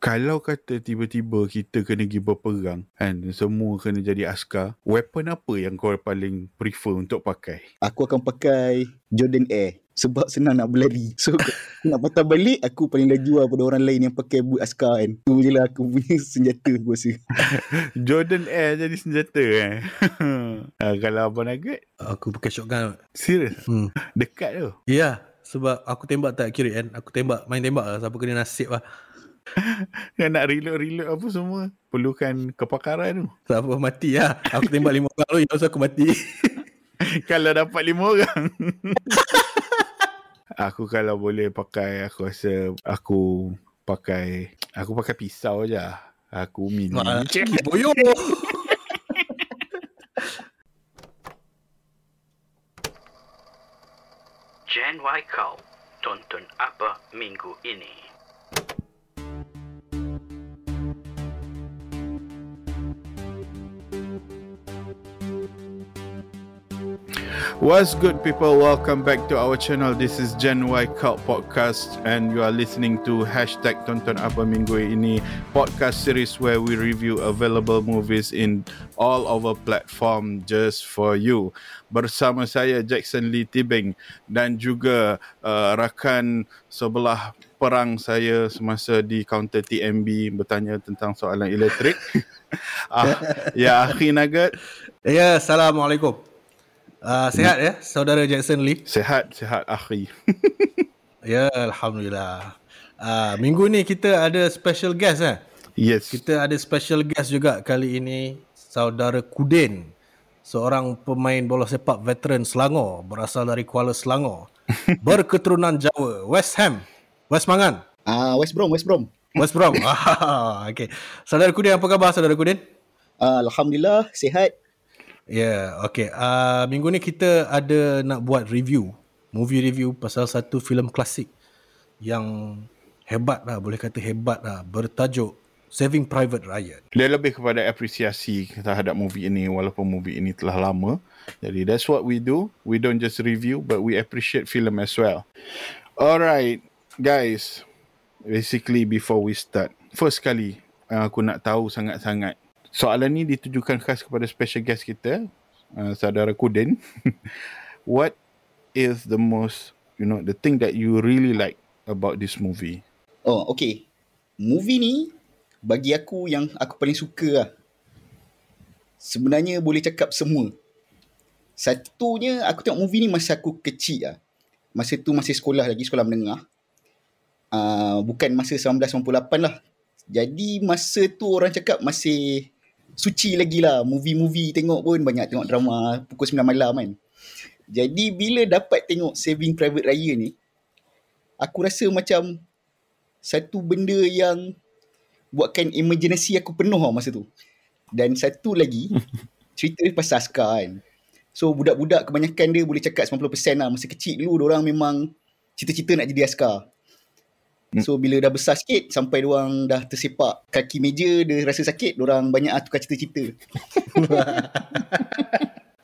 Kalau kata tiba-tiba kita kena pergi berperang kan, semua kena jadi askar, weapon apa yang kau paling prefer untuk pakai? Aku akan pakai Jordan Air sebab senang nak berlari. So nak patah balik aku paling laju lah pada orang lain yang pakai boot askar kan. Tu je lah aku punya senjata aku rasa. Jordan Air jadi senjata eh. uh, kalau Abang Nugget? Aku pakai shotgun. Serius? Hmm. Dekat tu? Ya, yeah, sebab aku tembak tak kira kan. Aku tembak, main tembak lah. Siapa kena nasib lah. Yang nak reload-reload apa semua. Perlukan kepakaran tu. Siapa mati lah. Aku tembak lima orang tu. Yang aku mati. kalau dapat lima orang. aku kalau boleh pakai, aku rasa aku pakai, aku pakai pisau je. Aku mini. Boyo. Gen Y kau tonton apa minggu ini? What's good, people? Welcome back to our channel. This is Gen Y Cult Podcast, and you are listening to hashtag Tonton Apa Minggu Ini podcast series where we review available movies in all our platform just for you. Bersama saya Jackson Lee Tibing dan juga uh, rakan sebelah perang saya semasa di counter TMB bertanya tentang soalan elektrik. ah, ya, Akhi Nugget. Ya, Assalamualaikum. Uh, sehat ya, saudara Jackson Lee? Sehat, sehat akhi. ya, Alhamdulillah. Uh, minggu ni kita ada special guest eh? Yes. Kita ada special guest juga kali ini, saudara Kudin. Seorang pemain bola sepak veteran Selangor, berasal dari Kuala Selangor. berketurunan Jawa, West Ham, West Mangan. Ah, uh, West Brom, West Brom. West Brom. ah, okay. Saudara Kudin, apa khabar saudara Kudin? Uh, Alhamdulillah, sehat. Ya, yeah, okay. Uh, minggu ni kita ada nak buat review, movie review pasal satu filem klasik yang hebat lah, boleh kata hebat lah, bertajuk Saving Private Ryan. Dia lebih kepada apresiasi terhadap movie ini walaupun movie ini telah lama. Jadi that's what we do. We don't just review but we appreciate film as well. Alright, guys. Basically before we start, first kali aku nak tahu sangat-sangat soalan ni ditujukan khas kepada special guest kita, uh, saudara Kudin. What is the most, you know, the thing that you really like about this movie? Oh, okay. Movie ni bagi aku yang aku paling suka lah. Sebenarnya boleh cakap semua. Satunya aku tengok movie ni masa aku kecil lah. Masa tu masih sekolah lagi, sekolah menengah. Uh, bukan masa 1998 lah. Jadi masa tu orang cakap masih suci lagi lah. Movie-movie tengok pun banyak tengok drama pukul 9 malam kan. Jadi bila dapat tengok Saving Private Ryan ni aku rasa macam satu benda yang buatkan emergency aku penuh lah masa tu. Dan satu lagi cerita pasal askar kan. So budak-budak kebanyakan dia boleh cakap 90% lah. Masa kecil dulu orang memang cita-cita nak jadi askar Hmm. So bila dah besar sikit sampai orang dah tersepak kaki meja dia rasa sakit, orang banyak ah tukar cita-cita.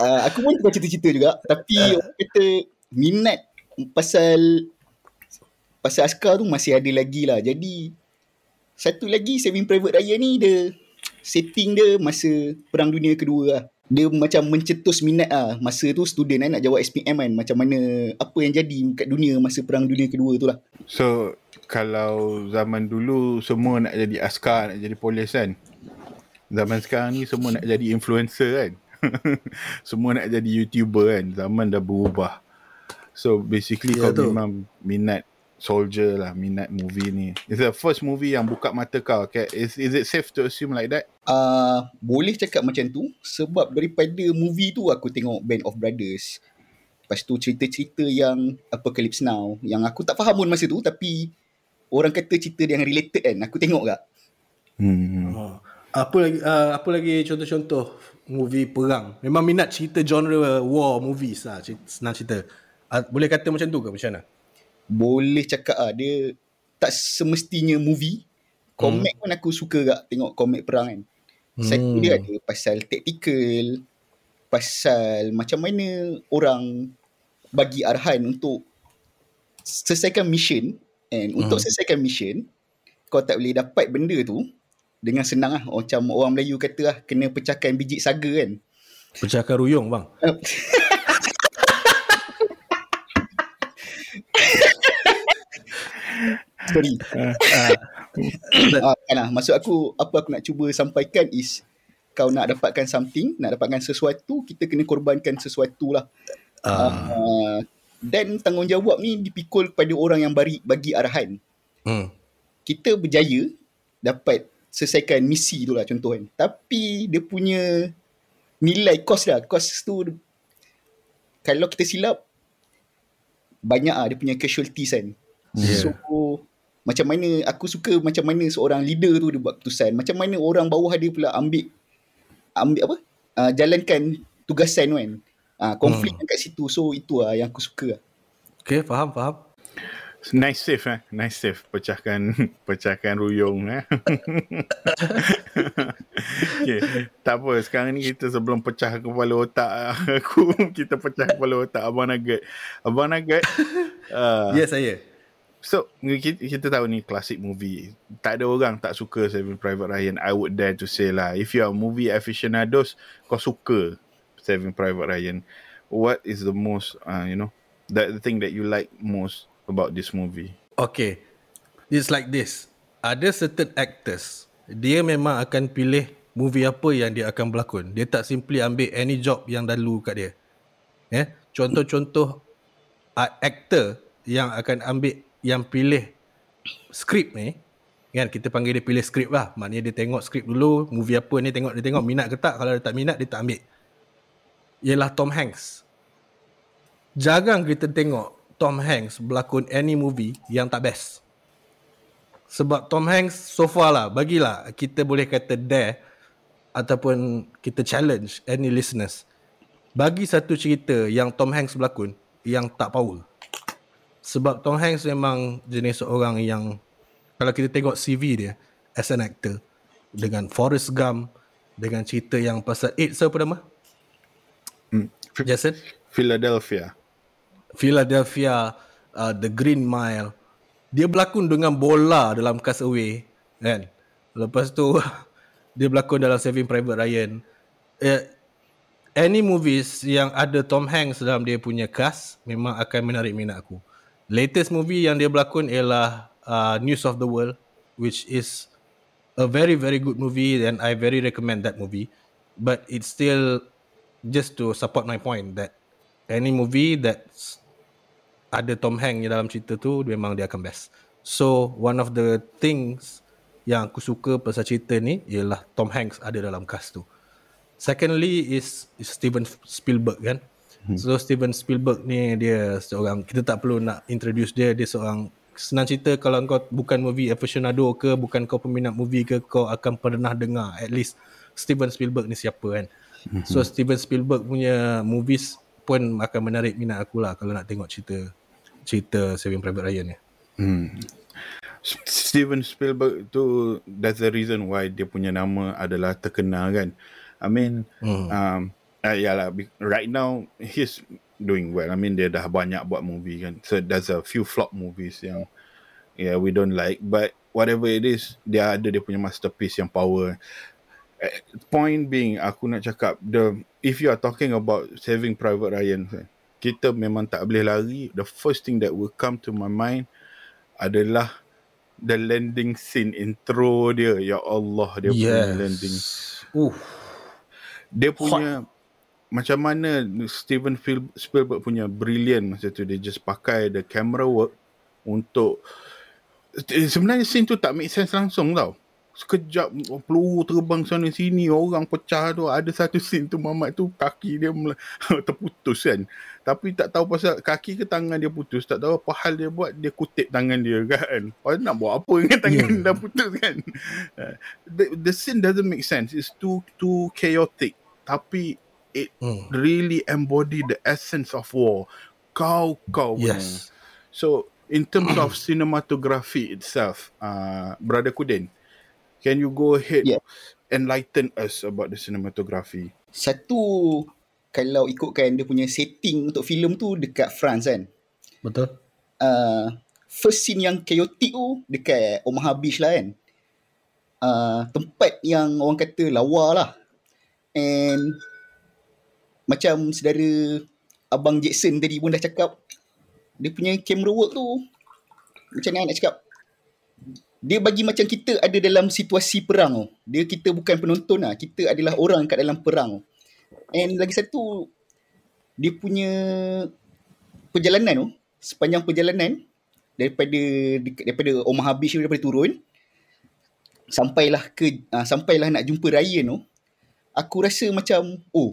uh, aku pun tukar cita-cita juga tapi uh. orang kata minat pasal pasal askar tu masih ada lagi lah. Jadi satu lagi Saving Private Ryan ni dia setting dia masa perang dunia kedua lah. Dia macam mencetus minat ah masa tu student kan nak jawab SPM kan macam mana apa yang jadi kat dunia masa perang dunia kedua tu lah. So kalau zaman dulu semua nak jadi askar, nak jadi polis kan. Zaman sekarang ni semua nak jadi influencer kan. semua nak jadi YouTuber kan. Zaman dah berubah. So basically yeah, kau tu. memang minat soldier lah, minat movie ni. It's the first movie yang buka mata kau. Okay? Is, is it safe to assume like that? Uh, boleh cakap macam tu. Sebab daripada movie tu aku tengok Band of Brothers. Lepas tu cerita-cerita yang Apocalypse Now. Yang aku tak faham pun masa tu tapi orang kata cerita yang related kan aku tengok tak hmm. Oh. apa lagi uh, apa lagi contoh-contoh movie perang memang minat cerita genre war movies lah senang cerita uh, boleh kata macam tu ke macam mana boleh cakap ah dia tak semestinya movie komik hmm. pun aku suka gak tengok komik perang kan hmm. dia ada pasal tactical pasal macam mana orang bagi arahan untuk selesaikan mission And hmm. untuk selesaikan mission, kau tak boleh dapat benda tu dengan senang lah. Macam orang Melayu kata lah, kena pecahkan biji saga kan. Pecahkan ruyung bang. Sorry. Ah, kan lah. Maksud aku, apa aku nak cuba sampaikan is kau nak dapatkan something, nak dapatkan sesuatu, kita kena korbankan sesuatu lah. Ah. Uh, dan tanggungjawab ni dipikul kepada orang yang bagi, bagi arahan. Hmm. Kita berjaya dapat selesaikan misi tu lah contoh kan. Tapi dia punya nilai kos lah. Kos tu kalau kita silap banyak lah dia punya casualties kan. Yeah. So macam mana aku suka macam mana seorang leader tu dia buat keputusan. Macam mana orang bawah dia pula ambil ambil apa? Uh, jalankan tugasan tu kan. Uh, konflik hmm. kat situ. So itu lah yang aku suka. Okay, faham, faham. Nice save eh. Nice save. Pecahkan pecahkan ruyung eh. okay. Tak apa. Sekarang ni kita sebelum pecah kepala otak aku, kita pecah kepala otak Abang Nugget. Abang Nugget. Uh, Ya, yes, saya. So kita, kita tahu ni classic movie. Tak ada orang tak suka Saving Private Ryan. I would dare to say lah. If you are movie aficionados, kau suka Saving Private Ryan. What is the most, uh, you know, that the thing that you like most about this movie? Okay. It's like this. Ada certain actors, dia memang akan pilih movie apa yang dia akan berlakon. Dia tak simply ambil any job yang lalu kat dia. Eh, contoh-contoh actor yang akan ambil yang pilih skrip ni kan kita panggil dia pilih skrip lah maknanya dia tengok skrip dulu movie apa ni tengok dia tengok minat ke tak kalau dia tak minat dia tak ambil ialah Tom Hanks. Jarang kita tengok Tom Hanks berlakon any movie yang tak best. Sebab Tom Hanks so far lah bagilah kita boleh kata dare ataupun kita challenge any listeners. Bagi satu cerita yang Tom Hanks berlakon yang tak power. Sebab Tom Hanks memang jenis seorang yang kalau kita tengok CV dia as an actor dengan Forrest Gump dengan cerita yang pasal AIDS apa nama? Hmm. Jason? Philadelphia. Philadelphia, uh, The Green Mile. Dia berlakon dengan bola dalam Castaway kan. Lepas tu dia berlakon dalam Saving Private Ryan. Uh, any movies yang ada Tom Hanks dalam dia punya cast memang akan menarik minat aku latest movie yang dia berlakon ialah uh, News of the World which is a very very good movie and I very recommend that movie but it's still just to support my point that any movie that ada Tom Hanks dalam cerita tu memang dia akan best so one of the things yang aku suka pasal cerita ni ialah Tom Hanks ada dalam cast tu secondly is, is Steven Spielberg kan Hmm. So Steven Spielberg ni dia seorang kita tak perlu nak introduce dia dia seorang senang cerita kalau kau bukan movie aficionado ke bukan kau peminat movie ke kau akan pernah dengar at least Steven Spielberg ni siapa kan. Hmm. So Steven Spielberg punya movies pun akan menarik minat aku lah kalau nak tengok cerita cerita Saving Private Ryan ni. Hmm. Steven Spielberg tu that's the reason why dia punya nama adalah terkenal kan. I mean hmm. um, Uh, ya lah, right now he's doing well. I mean dia dah banyak buat movie kan. So there's a few flop movies yang yeah we don't like. But whatever it is, dia ada dia punya masterpiece yang power. Point being, aku nak cakap the if you are talking about Saving Private Ryan, kita memang tak boleh lari. The first thing that will come to my mind adalah the landing scene intro dia. Ya Allah, dia yes. punya landing. Uh. Dia punya Hot macam mana Steven Spielberg punya brilliant masa tu dia just pakai the camera work untuk sebenarnya scene tu tak make sense langsung tau sekejap peluru terbang sana sini orang pecah tu ada satu scene tu mamat tu kaki dia terputus kan tapi tak tahu pasal kaki ke tangan dia putus tak tahu apa hal dia buat dia kutip tangan dia kan pasal nak buat apa dengan tangan yeah. dah putus kan the, the scene doesn't make sense it's too too chaotic tapi it hmm. really embody the essence of war. Kau kau yes. So in terms of cinematography itself, uh, brother Kudin, can you go ahead yeah. enlighten us about the cinematography? Satu kalau ikutkan dia punya setting untuk filem tu dekat France kan. Betul. Uh, first scene yang chaotic tu dekat Omaha Beach lah kan. Uh, tempat yang orang kata lawa lah. And macam saudara Abang Jackson tadi pun dah cakap dia punya camera work tu macam mana nak cakap dia bagi macam kita ada dalam situasi perang tu. Dia kita bukan penonton lah. Kita adalah orang kat dalam perang tu. And lagi satu dia punya perjalanan tu sepanjang perjalanan daripada daripada Omaha Beach daripada turun sampailah ke uh, sampailah nak jumpa Ryan tu aku rasa macam oh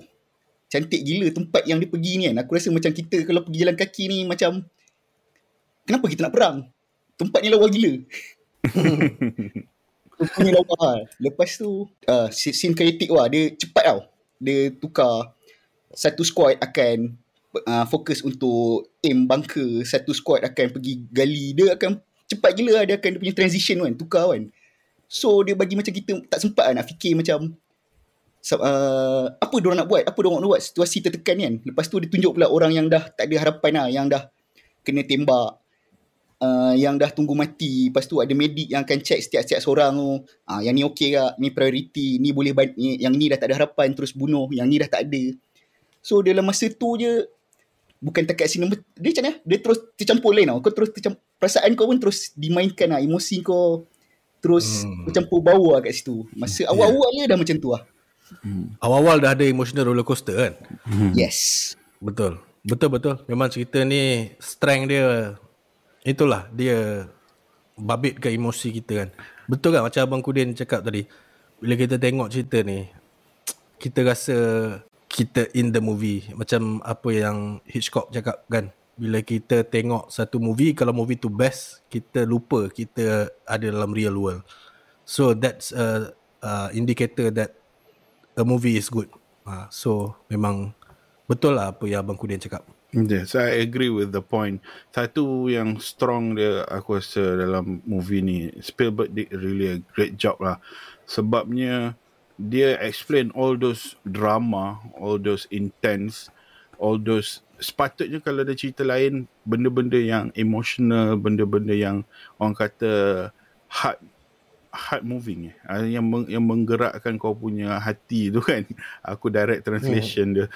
cantik gila tempat yang dia pergi ni kan aku rasa macam kita kalau pergi jalan kaki ni macam kenapa kita nak perang tempat ni lawa gila Tempat ni lawa lepas tu uh, scene kinetic wah dia cepat tau. Dia tukar satu squad akan uh, fokus untuk aim bunker. Satu squad akan pergi gali. Dia akan cepat gila lah. Dia akan dia punya transition kan tukar kan. So dia bagi macam kita tak sempat lah nak fikir macam uh, apa dia nak buat? Apa dia nak buat? Situasi tertekan kan. Lepas tu dia tunjuk pula orang yang dah tak ada harapan lah yang dah kena tembak Uh, yang dah tunggu mati. Lepas tu ada medik yang akan check setiap-setiap seorang tu. Uh, Yang ni okey tak Ni priority Ni boleh ni, Yang ni dah tak ada harapan Terus bunuh. Yang ni dah tak ada. So dalam masa tu je bukan takat sinema dia macam mana? Dia terus tercampur lain tau. Kau terus tercampur, perasaan kau pun terus dimainkan lah emosi kau terus hmm. tercampur bau lah kat situ. Masa yeah. awal-awal dia dah macam tu lah. Hmm. awal-awal dah ada emotional roller coaster kan? Hmm. yes. Betul. Betul betul. Memang cerita ni strength dia itulah dia babit ke emosi kita kan. Betul kan macam abang Kudin cakap tadi bila kita tengok cerita ni kita rasa kita in the movie. Macam apa yang Hitchcock cakap kan bila kita tengok satu movie kalau movie tu best kita lupa kita ada dalam real world. So that's a, a indicator that a movie is good. Uh, so memang betul lah apa yang abang Kudin cakap Yes, I agree with the point. Satu yang strong dia aku rasa dalam movie ni, Spielberg did really a great job lah. Sebabnya dia explain all those drama, all those intense, all those sepatutnya kalau ada cerita lain benda-benda yang emotional, benda-benda yang orang kata heart heart moving eh yang meng, yang menggerakkan kau punya hati tu kan. Aku direct translation hmm. dia.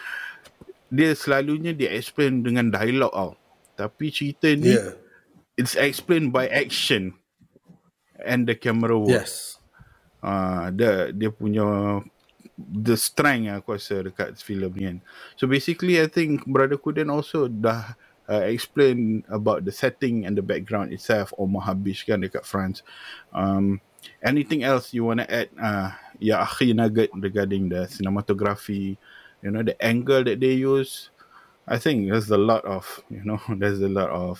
Dia selalunya dia explain dengan dialog tau. Tapi cerita ni yeah. it's explained by action and the camera work. Yes. Ah, dia dia punya the strength aku rasa dekat filem ni kan. So basically I think Brother Kuden also dah uh, explain about the setting and the background itself Omaha Beach kan dekat France. Um, anything else you want to add uh, ya akhi nugget regarding the cinematography, you know the angle that they use. I think there's a lot of, you know, there's a lot of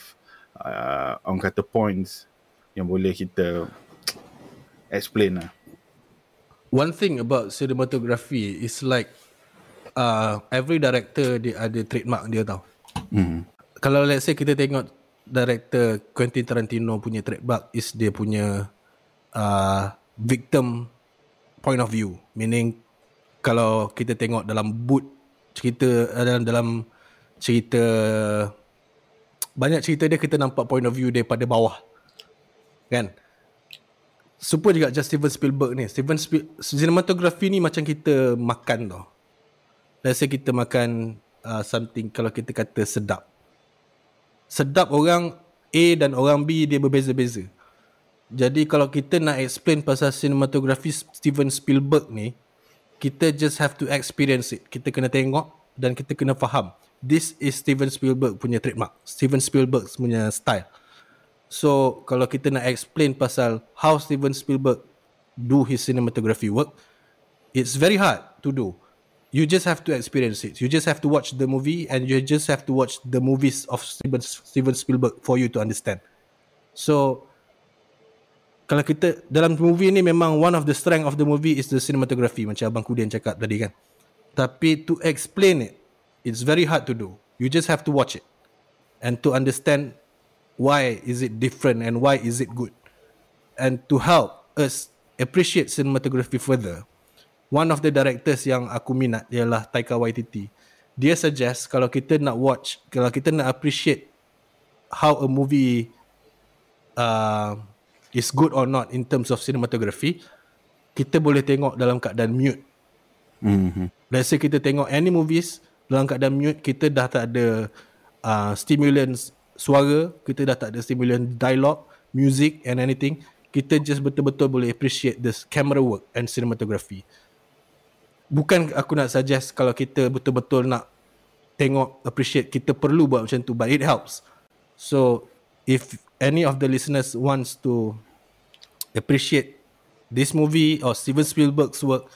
uh, orang kata points yang boleh kita explain lah one thing about cinematography is like uh, every director dia ada trademark dia tau. Mm. Kalau let's say kita tengok director Quentin Tarantino punya trademark is dia punya uh, victim point of view. Meaning kalau kita tengok dalam boot cerita uh, dalam dalam cerita banyak cerita dia kita nampak point of view daripada bawah. Kan? super juga just Steven Spielberg ni. Steven Spielberg, cinematography ni macam kita makan tau. Let's say kita makan uh, something kalau kita kata sedap. Sedap orang A dan orang B dia berbeza-beza. Jadi kalau kita nak explain pasal cinematography Steven Spielberg ni, kita just have to experience it. Kita kena tengok dan kita kena faham. This is Steven Spielberg punya trademark. Steven Spielberg punya style. So kalau kita nak explain pasal how Steven Spielberg do his cinematography work, it's very hard to do. You just have to experience it. You just have to watch the movie and you just have to watch the movies of Steven, Spielberg for you to understand. So kalau kita dalam movie ni memang one of the strength of the movie is the cinematography macam abang Kudian cakap tadi kan. Tapi to explain it, it's very hard to do. You just have to watch it and to understand why is it different and why is it good and to help us appreciate cinematography further one of the directors yang aku minat ialah Taika Waititi dia suggest kalau kita nak watch kalau kita nak appreciate how a movie uh, is good or not in terms of cinematography, kita boleh tengok dalam keadaan mute. Mm-hmm. Let's say kita tengok any movies dalam keadaan mute, kita dah tak ada uh, stimulan suara, kita dah tak ada stimulan dialogue, music and anything. Kita just betul-betul boleh appreciate this camera work and cinematography. Bukan aku nak suggest kalau kita betul-betul nak tengok, appreciate, kita perlu buat macam tu, but it helps. So, if any of the listeners wants to appreciate this movie or Steven Spielberg's work,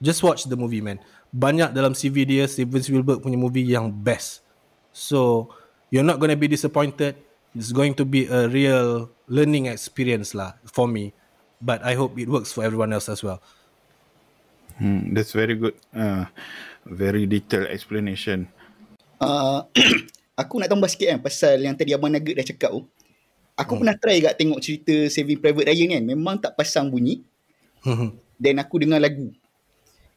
just watch the movie man. Banyak dalam CV dia Steven Spielberg punya movie yang best. So you're not going to be disappointed. It's going to be a real learning experience lah for me. But I hope it works for everyone else as well. Hmm, that's very good. Uh, very detailed explanation. Uh, aku nak tambah sikit kan pasal yang tadi Abang Nugget dah cakap tu. Aku hmm. pernah try kat tengok cerita Saving Private Ryan kan. Memang tak pasang bunyi. Dan aku dengar lagu.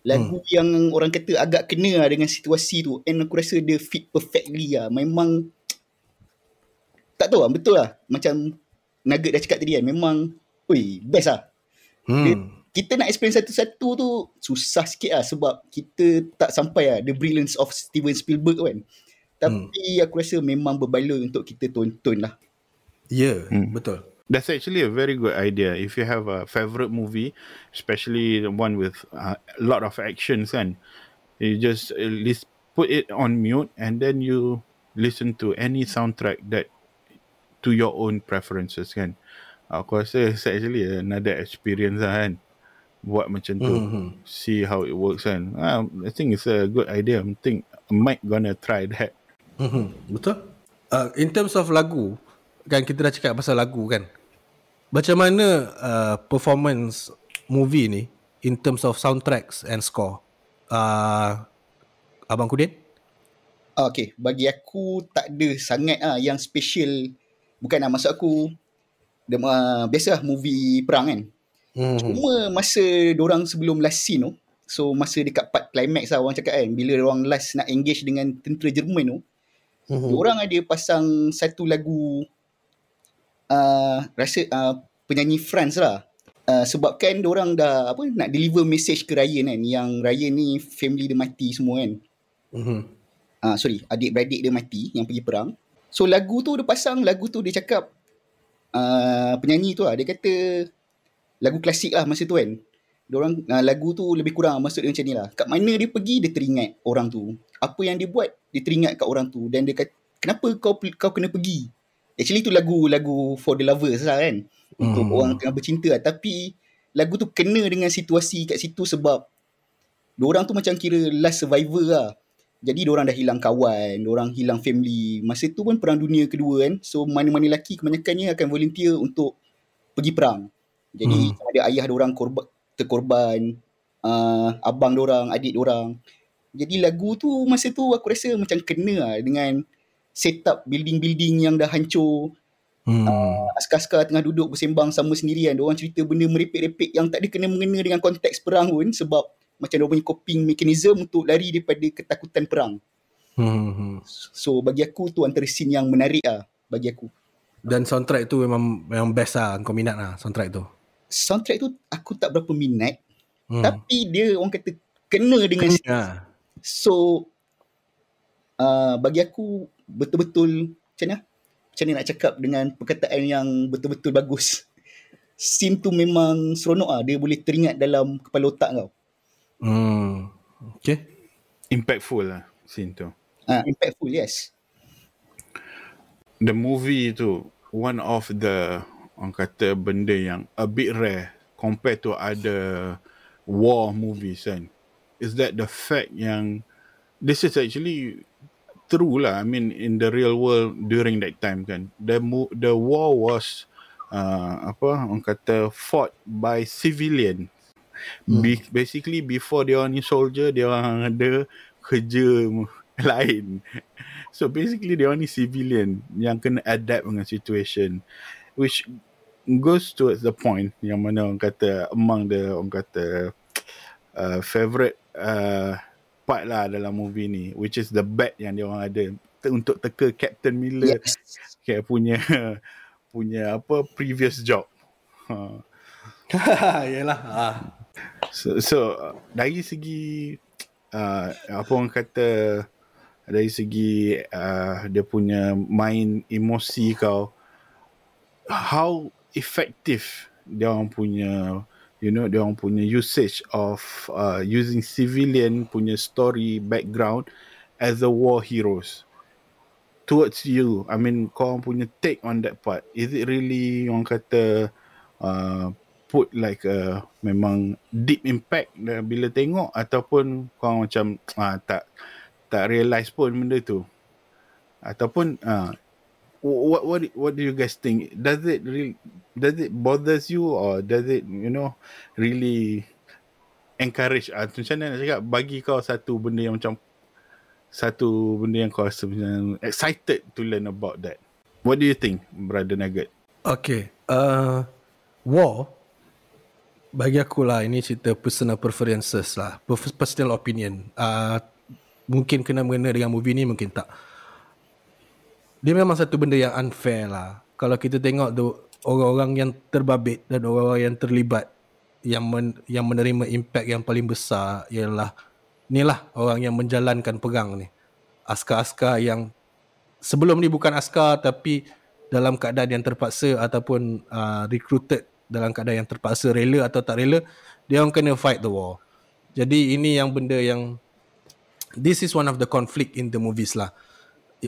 Lagu hmm. yang orang kata agak kena lah dengan situasi tu. And aku rasa dia fit perfectly lah. Memang tak tahu lah. Betul lah. Macam Nugget dah cakap tadi kan. Memang Ui, best lah. Hmm. Dia, kita nak explain satu-satu tu susah sikit lah sebab kita tak sampai lah the brilliance of Steven Spielberg kan. Tapi hmm. aku rasa memang berbaloi untuk kita tonton lah. Yeah, Hmm. betul. That's actually a very good idea. If you have a favorite movie, especially the one with uh, a lot of actions, kan, you just least put it on mute and then you listen to any soundtrack that to your own preferences, kan. Aku rasa it's actually another experience lah, kan. Buat macam tu. Mhm. See how it works, kan. Um, I think it's a good idea. I think I might gonna try that. Mhm, Betul. Uh, in terms of lagu, kan kita dah cakap pasal lagu kan. Macam mana uh, performance movie ni in terms of soundtracks and score? Uh, Abang Kudin? Ah, Okay, bagi aku tak ada sangat ah yang special. Bukan lah maksud aku, dia, uh, biasalah movie perang kan. Hmm. Cuma masa orang sebelum last scene tu, so masa dekat part climax lah orang cakap kan, bila orang last nak engage dengan tentera Jerman tu, Hmm. orang ada pasang satu lagu uh, rasa uh, penyanyi France lah. Uh, sebabkan orang dah apa nak deliver message ke Ryan kan yang Ryan ni family dia mati semua kan. Mhm. Ah uh, sorry, adik-beradik dia mati yang pergi perang. So lagu tu dia pasang, lagu tu dia cakap uh, penyanyi tu lah, dia kata lagu klasik lah masa tu kan. Diorang uh, lagu tu lebih kurang maksud dia macam ni lah. Kat mana dia pergi dia teringat orang tu. Apa yang dia buat dia teringat kat orang tu dan dia kata kenapa kau kau kena pergi. Actually tu lagu lagu for the lovers lah kan. Untuk Hmm. orang tengah bercinta lah. Tapi lagu tu kena dengan situasi kat situ sebab Diorang tu macam kira last survivor lah. Jadi diorang dah hilang kawan, diorang hilang family. Masa tu pun perang dunia kedua kan. So mana-mana lelaki kebanyakannya akan volunteer untuk pergi perang. Jadi Hmm. ada ayah diorang korban, terkorban, uh, abang diorang, adik diorang. Jadi lagu tu masa tu aku rasa macam kena lah dengan setup building-building yang dah hancur. Hmm. Uh, askar-askar tengah duduk bersembang sama sendirian. Diorang cerita benda merepek-repek yang tak ada kena-mengena dengan konteks perang pun sebab macam diorang punya coping mechanism untuk lari daripada ketakutan perang. Hmm. So bagi aku tu antara scene yang menarik lah bagi aku. Dan soundtrack tu memang memang best lah kau minat lah soundtrack tu. Soundtrack tu aku tak berapa minat Hmm. tapi dia orang kata kena dengan Kena. lah. So uh, bagi aku betul-betul macam mana? Macam mana nak cakap dengan perkataan yang betul-betul bagus. Scene tu memang seronok ah. Dia boleh teringat dalam kepala otak kau. Hmm. Okay. Impactful lah scene tu. Ah, impactful, yes. the movie tu one of the orang kata benda yang a bit rare compared to other war movies kan is that the fact yang this is actually true lah. I mean in the real world during that time kan. The the war was uh, apa orang kata fought by civilian. Hmm. Be- basically before dia orang ni soldier dia orang ada kerja lain. So basically dia orang ni civilian yang kena adapt dengan situation. Which goes towards the point yang mana orang kata among the orang kata uh, favorite uh, part lah dalam movie ni which is the bet yang dia orang ada te- untuk teka Captain Miller Yes. kayak punya punya apa previous job. Ha. Yalah. Ah. So, so dari segi uh, apa orang kata dari segi uh, dia punya main emosi kau how effective dia orang punya you know dia orang punya usage of uh, using civilian punya story background as a war heroes towards you. I mean kau punya take on that part. Is it really orang kata uh, put like a memang deep impact bila tengok ataupun kau macam ah, tak tak realise pun benda tu? Ataupun ah, what what what do you guys think does it really does it bothers you or does it you know really encourage ah macam mana nak cakap bagi kau satu benda yang macam satu benda yang kau rasa macam excited to learn about that what do you think brother nugget Okay. Uh, war bagi aku lah ini cerita personal preferences lah. Personal opinion. Uh, mungkin kena mengena dengan movie ni mungkin tak. Dia memang satu benda yang unfair lah. Kalau kita tengok tu orang-orang yang terbabit dan orang-orang yang terlibat yang men, yang menerima impact yang paling besar ialah inilah orang yang menjalankan perang ni. Askar-askar yang sebelum ni bukan askar tapi dalam keadaan yang terpaksa ataupun uh, recruited dalam keadaan yang terpaksa rela atau tak rela dia orang kena fight the war. Jadi ini yang benda yang this is one of the conflict in the movies lah.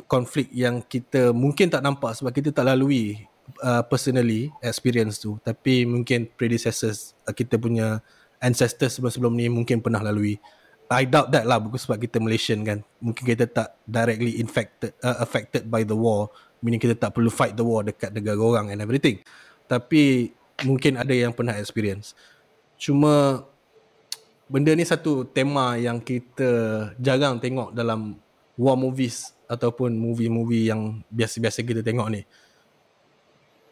Konflik yang kita mungkin tak nampak sebab kita tak lalui uh, personally experience tu tapi mungkin predecessors uh, kita punya ancestors sebelum-sebelum ni mungkin pernah lalui. I doubt that lah sebab kita Malaysian kan. Mungkin kita tak directly infected uh, affected by the war meaning kita tak perlu fight the war dekat negara orang and everything. Tapi mungkin ada yang pernah experience. Cuma benda ni satu tema yang kita jarang tengok dalam war movies ataupun movie-movie yang biasa-biasa kita tengok ni.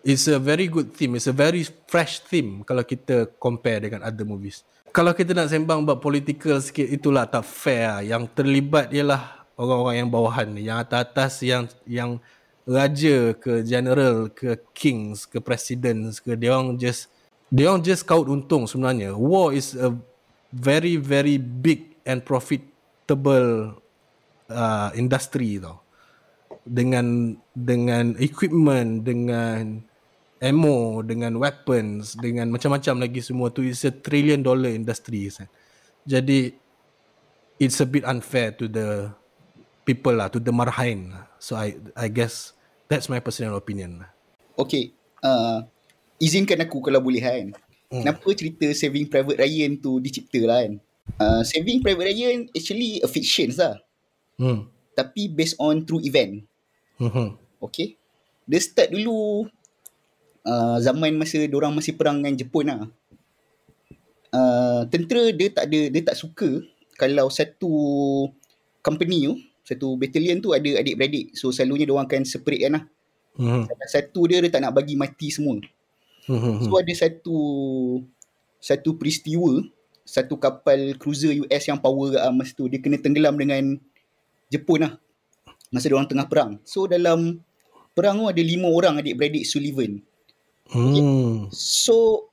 It's a very good theme. It's a very fresh theme kalau kita compare dengan other movies. Kalau kita nak sembang buat political sikit itulah tak fair. Yang terlibat ialah orang-orang yang bawahan ni. Yang atas-atas yang yang raja ke general ke kings ke presidents ke dia orang just dia orang just kaut untung sebenarnya war is a very very big and profitable uh, industry tau dengan dengan equipment dengan ammo dengan weapons dengan macam-macam lagi semua tu is a trillion dollar industry kan? jadi it's a bit unfair to the people lah to the marhain so i i guess That's my personal opinion. Okay. Uh, izinkan aku kalau boleh kan. Hmm. Kenapa cerita Saving Private Ryan tu dicipta lah kan. Uh, Saving Private Ryan actually a fiction lah. Hmm. Tapi based on true event. Hmm. Okay. Dia start dulu uh, zaman masa orang masih perang dengan Jepun lah. Uh, tentera dia tak ada dia tak suka kalau satu company tu satu battalion tu ada adik-beradik. So selalunya dia orang akan separate kan lah. Hmm. Satu dia dia tak nak bagi mati semua. Hmm. So ada satu satu peristiwa satu kapal cruiser US yang power kat masa tu dia kena tenggelam dengan Jepun lah. Masa orang tengah perang. So dalam perang tu ada lima orang adik-beradik Sullivan. Hmm. Okay. So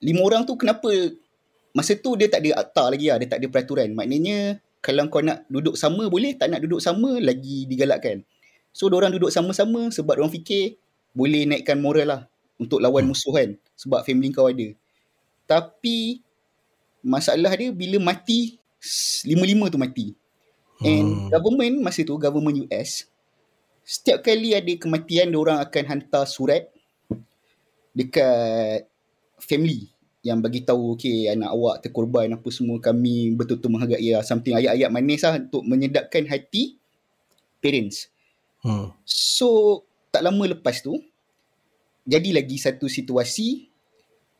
lima orang tu kenapa masa tu dia tak ada akta lagi lah. Dia tak ada peraturan. Maknanya kalau kau nak duduk sama boleh tak nak duduk sama lagi digalakkan so orang duduk sama-sama sebab orang fikir boleh naikkan moral lah untuk lawan hmm. musuh kan sebab family kau ada tapi masalah dia bila mati lima-lima tu mati and hmm. government masa tu government US setiap kali ada kematian orang akan hantar surat dekat family yang bagi tahu okey anak awak terkorban apa semua kami betul-betul menghargai ya something ayat-ayat manis lah untuk menyedapkan hati parents. Hmm. So tak lama lepas tu jadi lagi satu situasi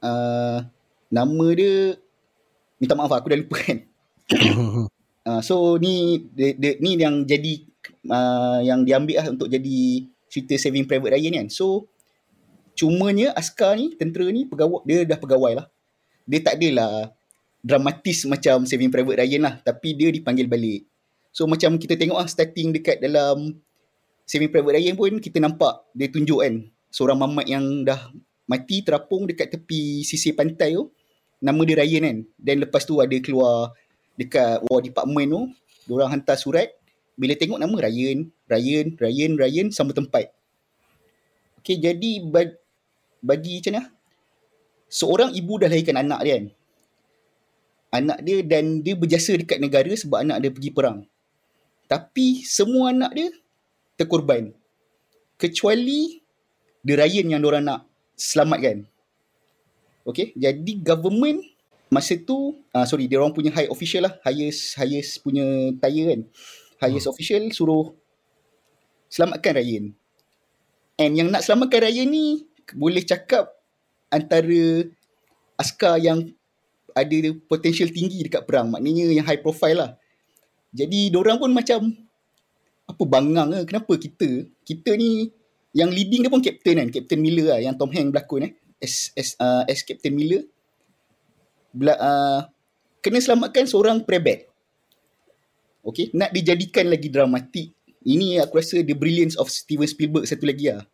uh, nama dia minta maaf aku dah lupa kan. uh, so ni de, de, ni yang jadi uh, yang diambil lah untuk jadi cerita Saving Private Ryan kan. So Cumanya askar ni, tentera ni, pegawai, dia dah pegawai lah. Dia tak adalah dramatis macam Saving Private Ryan lah. Tapi dia dipanggil balik. So macam kita tengok lah starting dekat dalam Saving Private Ryan pun kita nampak dia tunjuk kan. seorang mamat yang dah mati terapung dekat tepi sisi pantai tu. Nama dia Ryan kan. Dan lepas tu ada keluar dekat war department tu. Diorang hantar surat. Bila tengok nama Ryan, Ryan, Ryan, Ryan sama tempat. Okay, jadi bagi, bagi macam mana? Seorang ibu dah lahirkan anak dia kan. Anak dia dan dia berjasa dekat negara sebab anak dia pergi perang. Tapi semua anak dia terkorban. Kecuali The Ryan yang diorang nak selamatkan. Okay, jadi government masa tu, uh, sorry, dia orang punya high official lah, highest highest punya tire kan. Highest hmm. official suruh selamatkan Ryan. And yang nak selamatkan Ryan ni, boleh cakap antara askar yang ada potential tinggi dekat perang. Maknanya yang high profile lah. Jadi, orang pun macam, apa bangang ke? Kenapa kita, kita ni yang leading dia pun captain kan captain Miller lah yang Tom Hanks berlakon eh as as uh, as captain Miller Bela, uh, kena selamatkan seorang prebat Okay, nak dijadikan lagi dramatik ini aku rasa the brilliance of Steven Spielberg satu lagi lah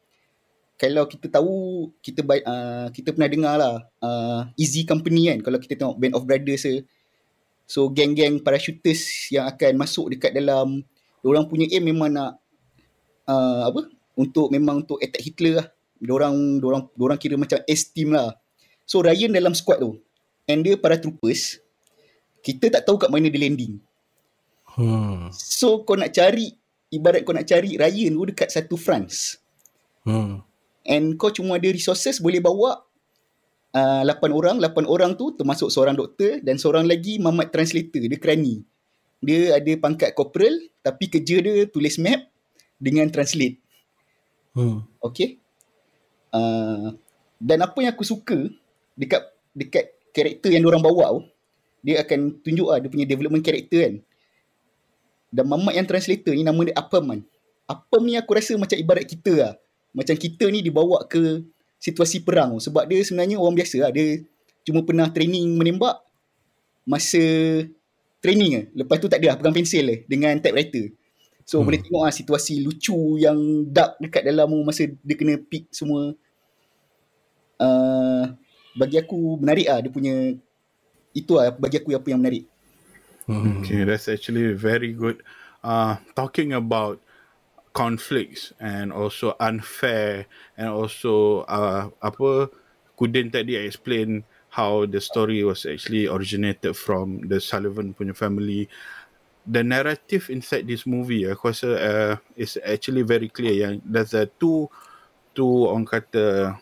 kalau kita tahu kita uh, kita pernah dengar lah uh, Easy Company kan kalau kita tengok Band of Brothers se so geng-geng parachuters yang akan masuk dekat dalam orang punya aim memang nak uh, apa untuk memang untuk attack Hitler lah. Diorang, diorang, diorang kira macam S-team lah. So Ryan dalam squad tu. And dia para troopers. Kita tak tahu kat mana dia landing. Hmm. So kau nak cari, ibarat kau nak cari Ryan tu dekat satu France. Hmm. And kau cuma ada resources boleh bawa uh, 8 orang. 8 orang tu termasuk seorang doktor dan seorang lagi mamat translator. Dia kerani. Dia ada pangkat corporal tapi kerja dia tulis map dengan translate. Hmm. Okay. Uh, dan apa yang aku suka dekat dekat karakter yang orang bawa tu, dia akan tunjuk lah dia punya development karakter kan. Dan mamat yang translator ni nama dia Apam kan. Apam ni aku rasa macam ibarat kita lah. Macam kita ni dibawa ke situasi perang tu. Sebab dia sebenarnya orang biasa lah. Dia cuma pernah training menembak masa training lah. Lepas tu tak ada lah pegang pensel lah dengan typewriter. So hmm. boleh tengok lah situasi lucu yang dark dekat dalam masa dia kena pick semua. Uh, bagi aku menarik ah dia punya itu lah bagi aku apa yang menarik. Hmm. Okay, that's actually very good. Uh, talking about conflicts and also unfair and also uh, apa Kudin tadi explain how the story was actually originated from the Sullivan punya family the narrative inside this movie aku rasa uh, is actually very clear yang there's a two two orang kata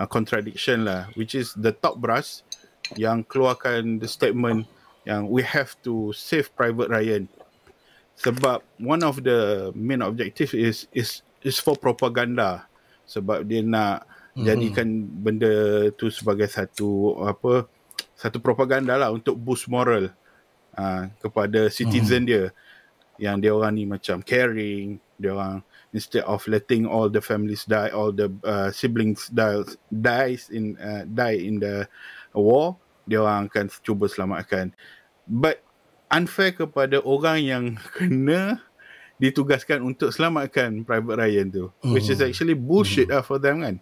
uh, contradiction lah which is the top brass yang keluarkan the statement yang we have to save private Ryan sebab one of the main objective is is is for propaganda sebab dia nak mm-hmm. jadikan benda tu sebagai satu apa satu propaganda lah untuk boost moral uh, kepada citizen hmm. dia yang dia orang ni macam caring dia orang instead of letting all the families die all the uh, siblings die dies in uh, die in the war dia orang akan cuba selamatkan but unfair kepada orang yang kena ditugaskan untuk selamatkan private Ryan tu mm. which is hmm. actually bullshit mm. lah for them kan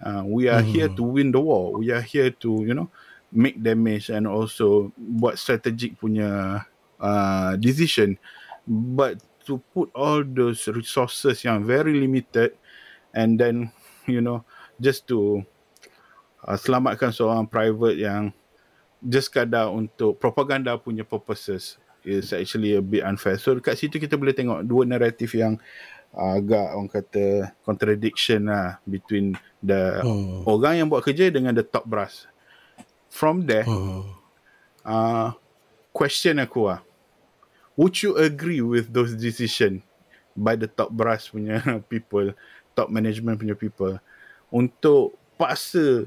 uh, we are mm. here to win the war we are here to you know make damage and also buat strategic punya uh, decision but to put all those resources yang very limited and then you know just to uh, selamatkan seorang private yang just kadar untuk propaganda punya purposes is actually a bit unfair. So dekat situ kita boleh tengok dua naratif yang uh, agak orang kata contradiction lah between the hmm. orang yang buat kerja dengan the top brass from there uh. uh question aku ah would you agree with those decision by the top brass punya people top management punya people untuk paksa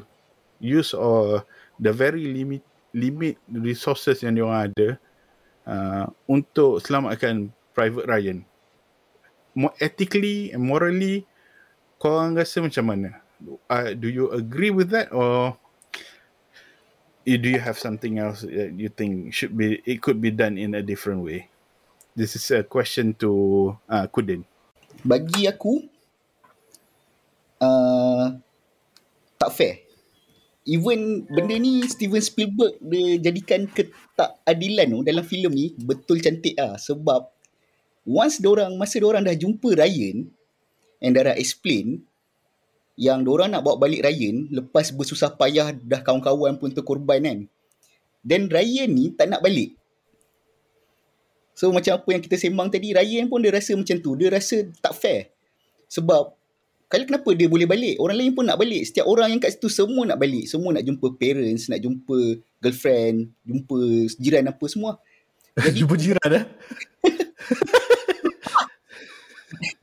use or the very limit limit resources yang diorang ada uh, untuk selamatkan private Ryan? Ethically and morally kau orang rasa macam mana? Uh, do you agree with that or do you have something else that you think should be it could be done in a different way this is a question to uh, Kudin bagi aku uh, tak fair. Even benda ni Steven Spielberg dia jadikan ketakadilan tu dalam filem ni betul cantik ah sebab once orang masa orang dah jumpa Ryan and dah explain yang orang nak bawa balik Ryan lepas bersusah payah dah kawan-kawan pun terkorban kan. Dan Ryan ni tak nak balik. So macam apa yang kita sembang tadi Ryan pun dia rasa macam tu. Dia rasa tak fair. Sebab Kali kenapa dia boleh balik? Orang lain pun nak balik. Setiap orang yang kat situ semua nak balik. Semua nak jumpa parents, nak jumpa girlfriend, jumpa jiran apa semua. Jadi, jumpa jiran eh?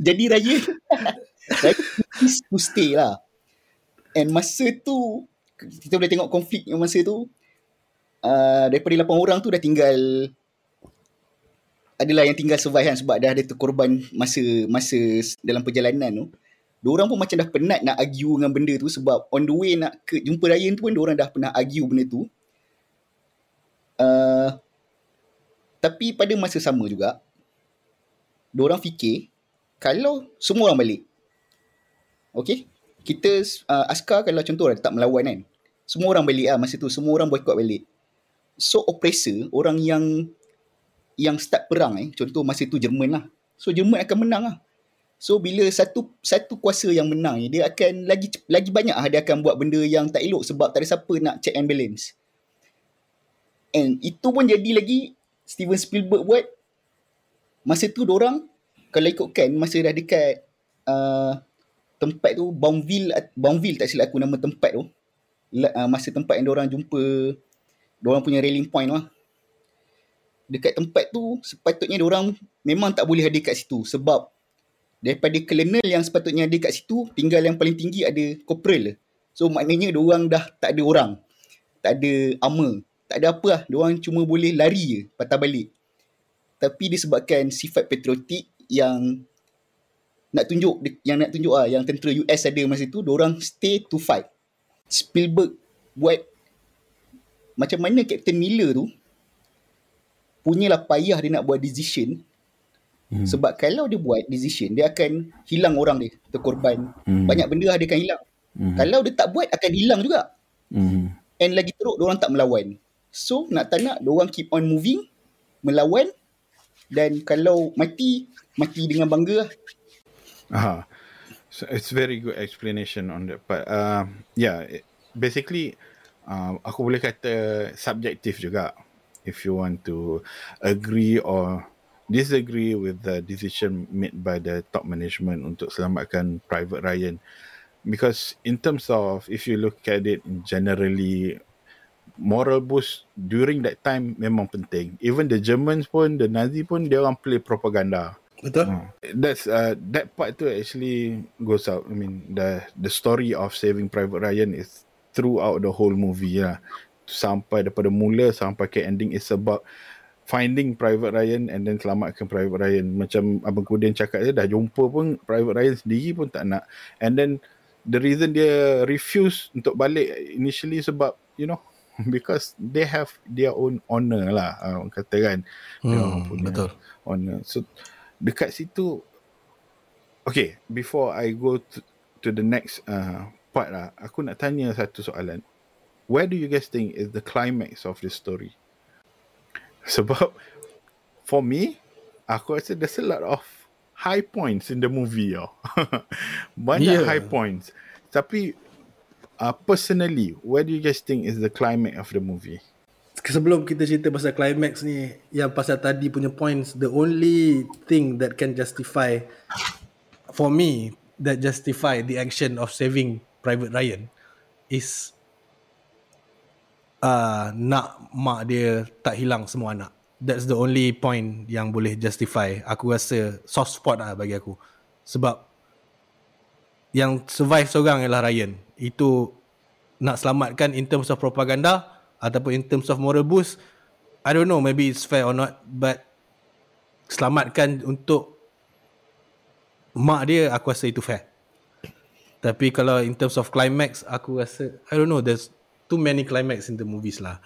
jadi raya raya is to stay lah. And masa tu kita boleh tengok konflik yang masa tu uh, daripada 8 orang tu dah tinggal adalah yang tinggal survive kan sebab dah ada terkorban masa masa dalam perjalanan tu. Diorang pun macam dah penat nak argue dengan benda tu sebab on the way nak ke jumpa Ryan tu pun diorang dah pernah argue benda tu. Uh, tapi pada masa sama juga, diorang fikir kalau semua orang balik. Okay? Kita uh, askar kalau contoh lah tak melawan kan. Semua orang balik lah masa tu. Semua orang boycott balik. So oppressor, orang yang yang start perang eh. Contoh masa tu Jerman lah. So Jerman akan menang lah. So bila satu satu kuasa yang menang dia akan lagi lagi banyak ah dia akan buat benda yang tak elok sebab tak ada siapa nak check and balance. And itu pun jadi lagi Steven Spielberg buat masa tu orang kalau ikutkan masa dah dekat uh, tempat tu Bounville Bounville tak silap aku nama tempat tu uh, masa tempat yang orang jumpa orang punya railing point tu lah. Dekat tempat tu sepatutnya orang memang tak boleh ada kat situ sebab daripada colonel yang sepatutnya ada kat situ tinggal yang paling tinggi ada corporal. So maknanya orang dah tak ada orang tak ada armor tak ada apa lah. Orang cuma boleh lari je patah balik. Tapi disebabkan sifat patriotik yang nak tunjuk yang nak tunjuk ah yang tentera US ada masa tu orang stay to fight. Spielberg buat macam mana Captain Miller tu punyalah payah dia nak buat decision Hmm. Sebab kalau dia buat decision, dia akan hilang orang dia, terkorban. Hmm. Banyak benda lah dia akan hilang. Hmm. Kalau dia tak buat, akan hilang juga. Hmm. And lagi teruk, orang tak melawan. So, nak tak nak, orang keep on moving, melawan. Dan kalau mati, mati dengan bangga lah. Aha. So, it's very good explanation on that part. Uh, yeah, basically, uh, aku boleh kata subjektif juga. If you want to agree or disagree with the decision made by the top management untuk selamatkan Private Ryan. Because in terms of if you look at it generally moral boost during that time memang penting. Even the Germans pun the Nazi pun dia orang play propaganda. Betul. Uh, that's uh, that part tu actually goes out. I mean the the story of saving private ryan is throughout the whole movie lah sampai daripada mula sampai ke ending is about finding Private Ryan and then selamatkan Private Ryan. Macam Abang Kudin cakap dia dah jumpa pun Private Ryan sendiri pun tak nak. And then the reason dia refuse untuk balik initially sebab you know because they have their own honor lah orang kata kan. Hmm, betul. Honor. So dekat situ Okay, before I go to, to the next uh, part lah, aku nak tanya satu soalan. Where do you guys think is the climax of the story? Sebab for me, aku rasa there's a lot of high points in the movie. Oh. Banyak yeah. high points. Tapi uh, personally, where do you guys think is the climax of the movie? Sebelum kita cerita pasal climax ni, yang pasal tadi punya points, the only thing that can justify for me that justify the action of saving Private Ryan is uh, nak mak dia tak hilang semua anak. That's the only point yang boleh justify. Aku rasa soft spot lah bagi aku. Sebab yang survive seorang ialah Ryan. Itu nak selamatkan in terms of propaganda ataupun in terms of moral boost. I don't know maybe it's fair or not but selamatkan untuk mak dia aku rasa itu fair. Tapi kalau in terms of climax aku rasa I don't know there's too many climax in the movies lah.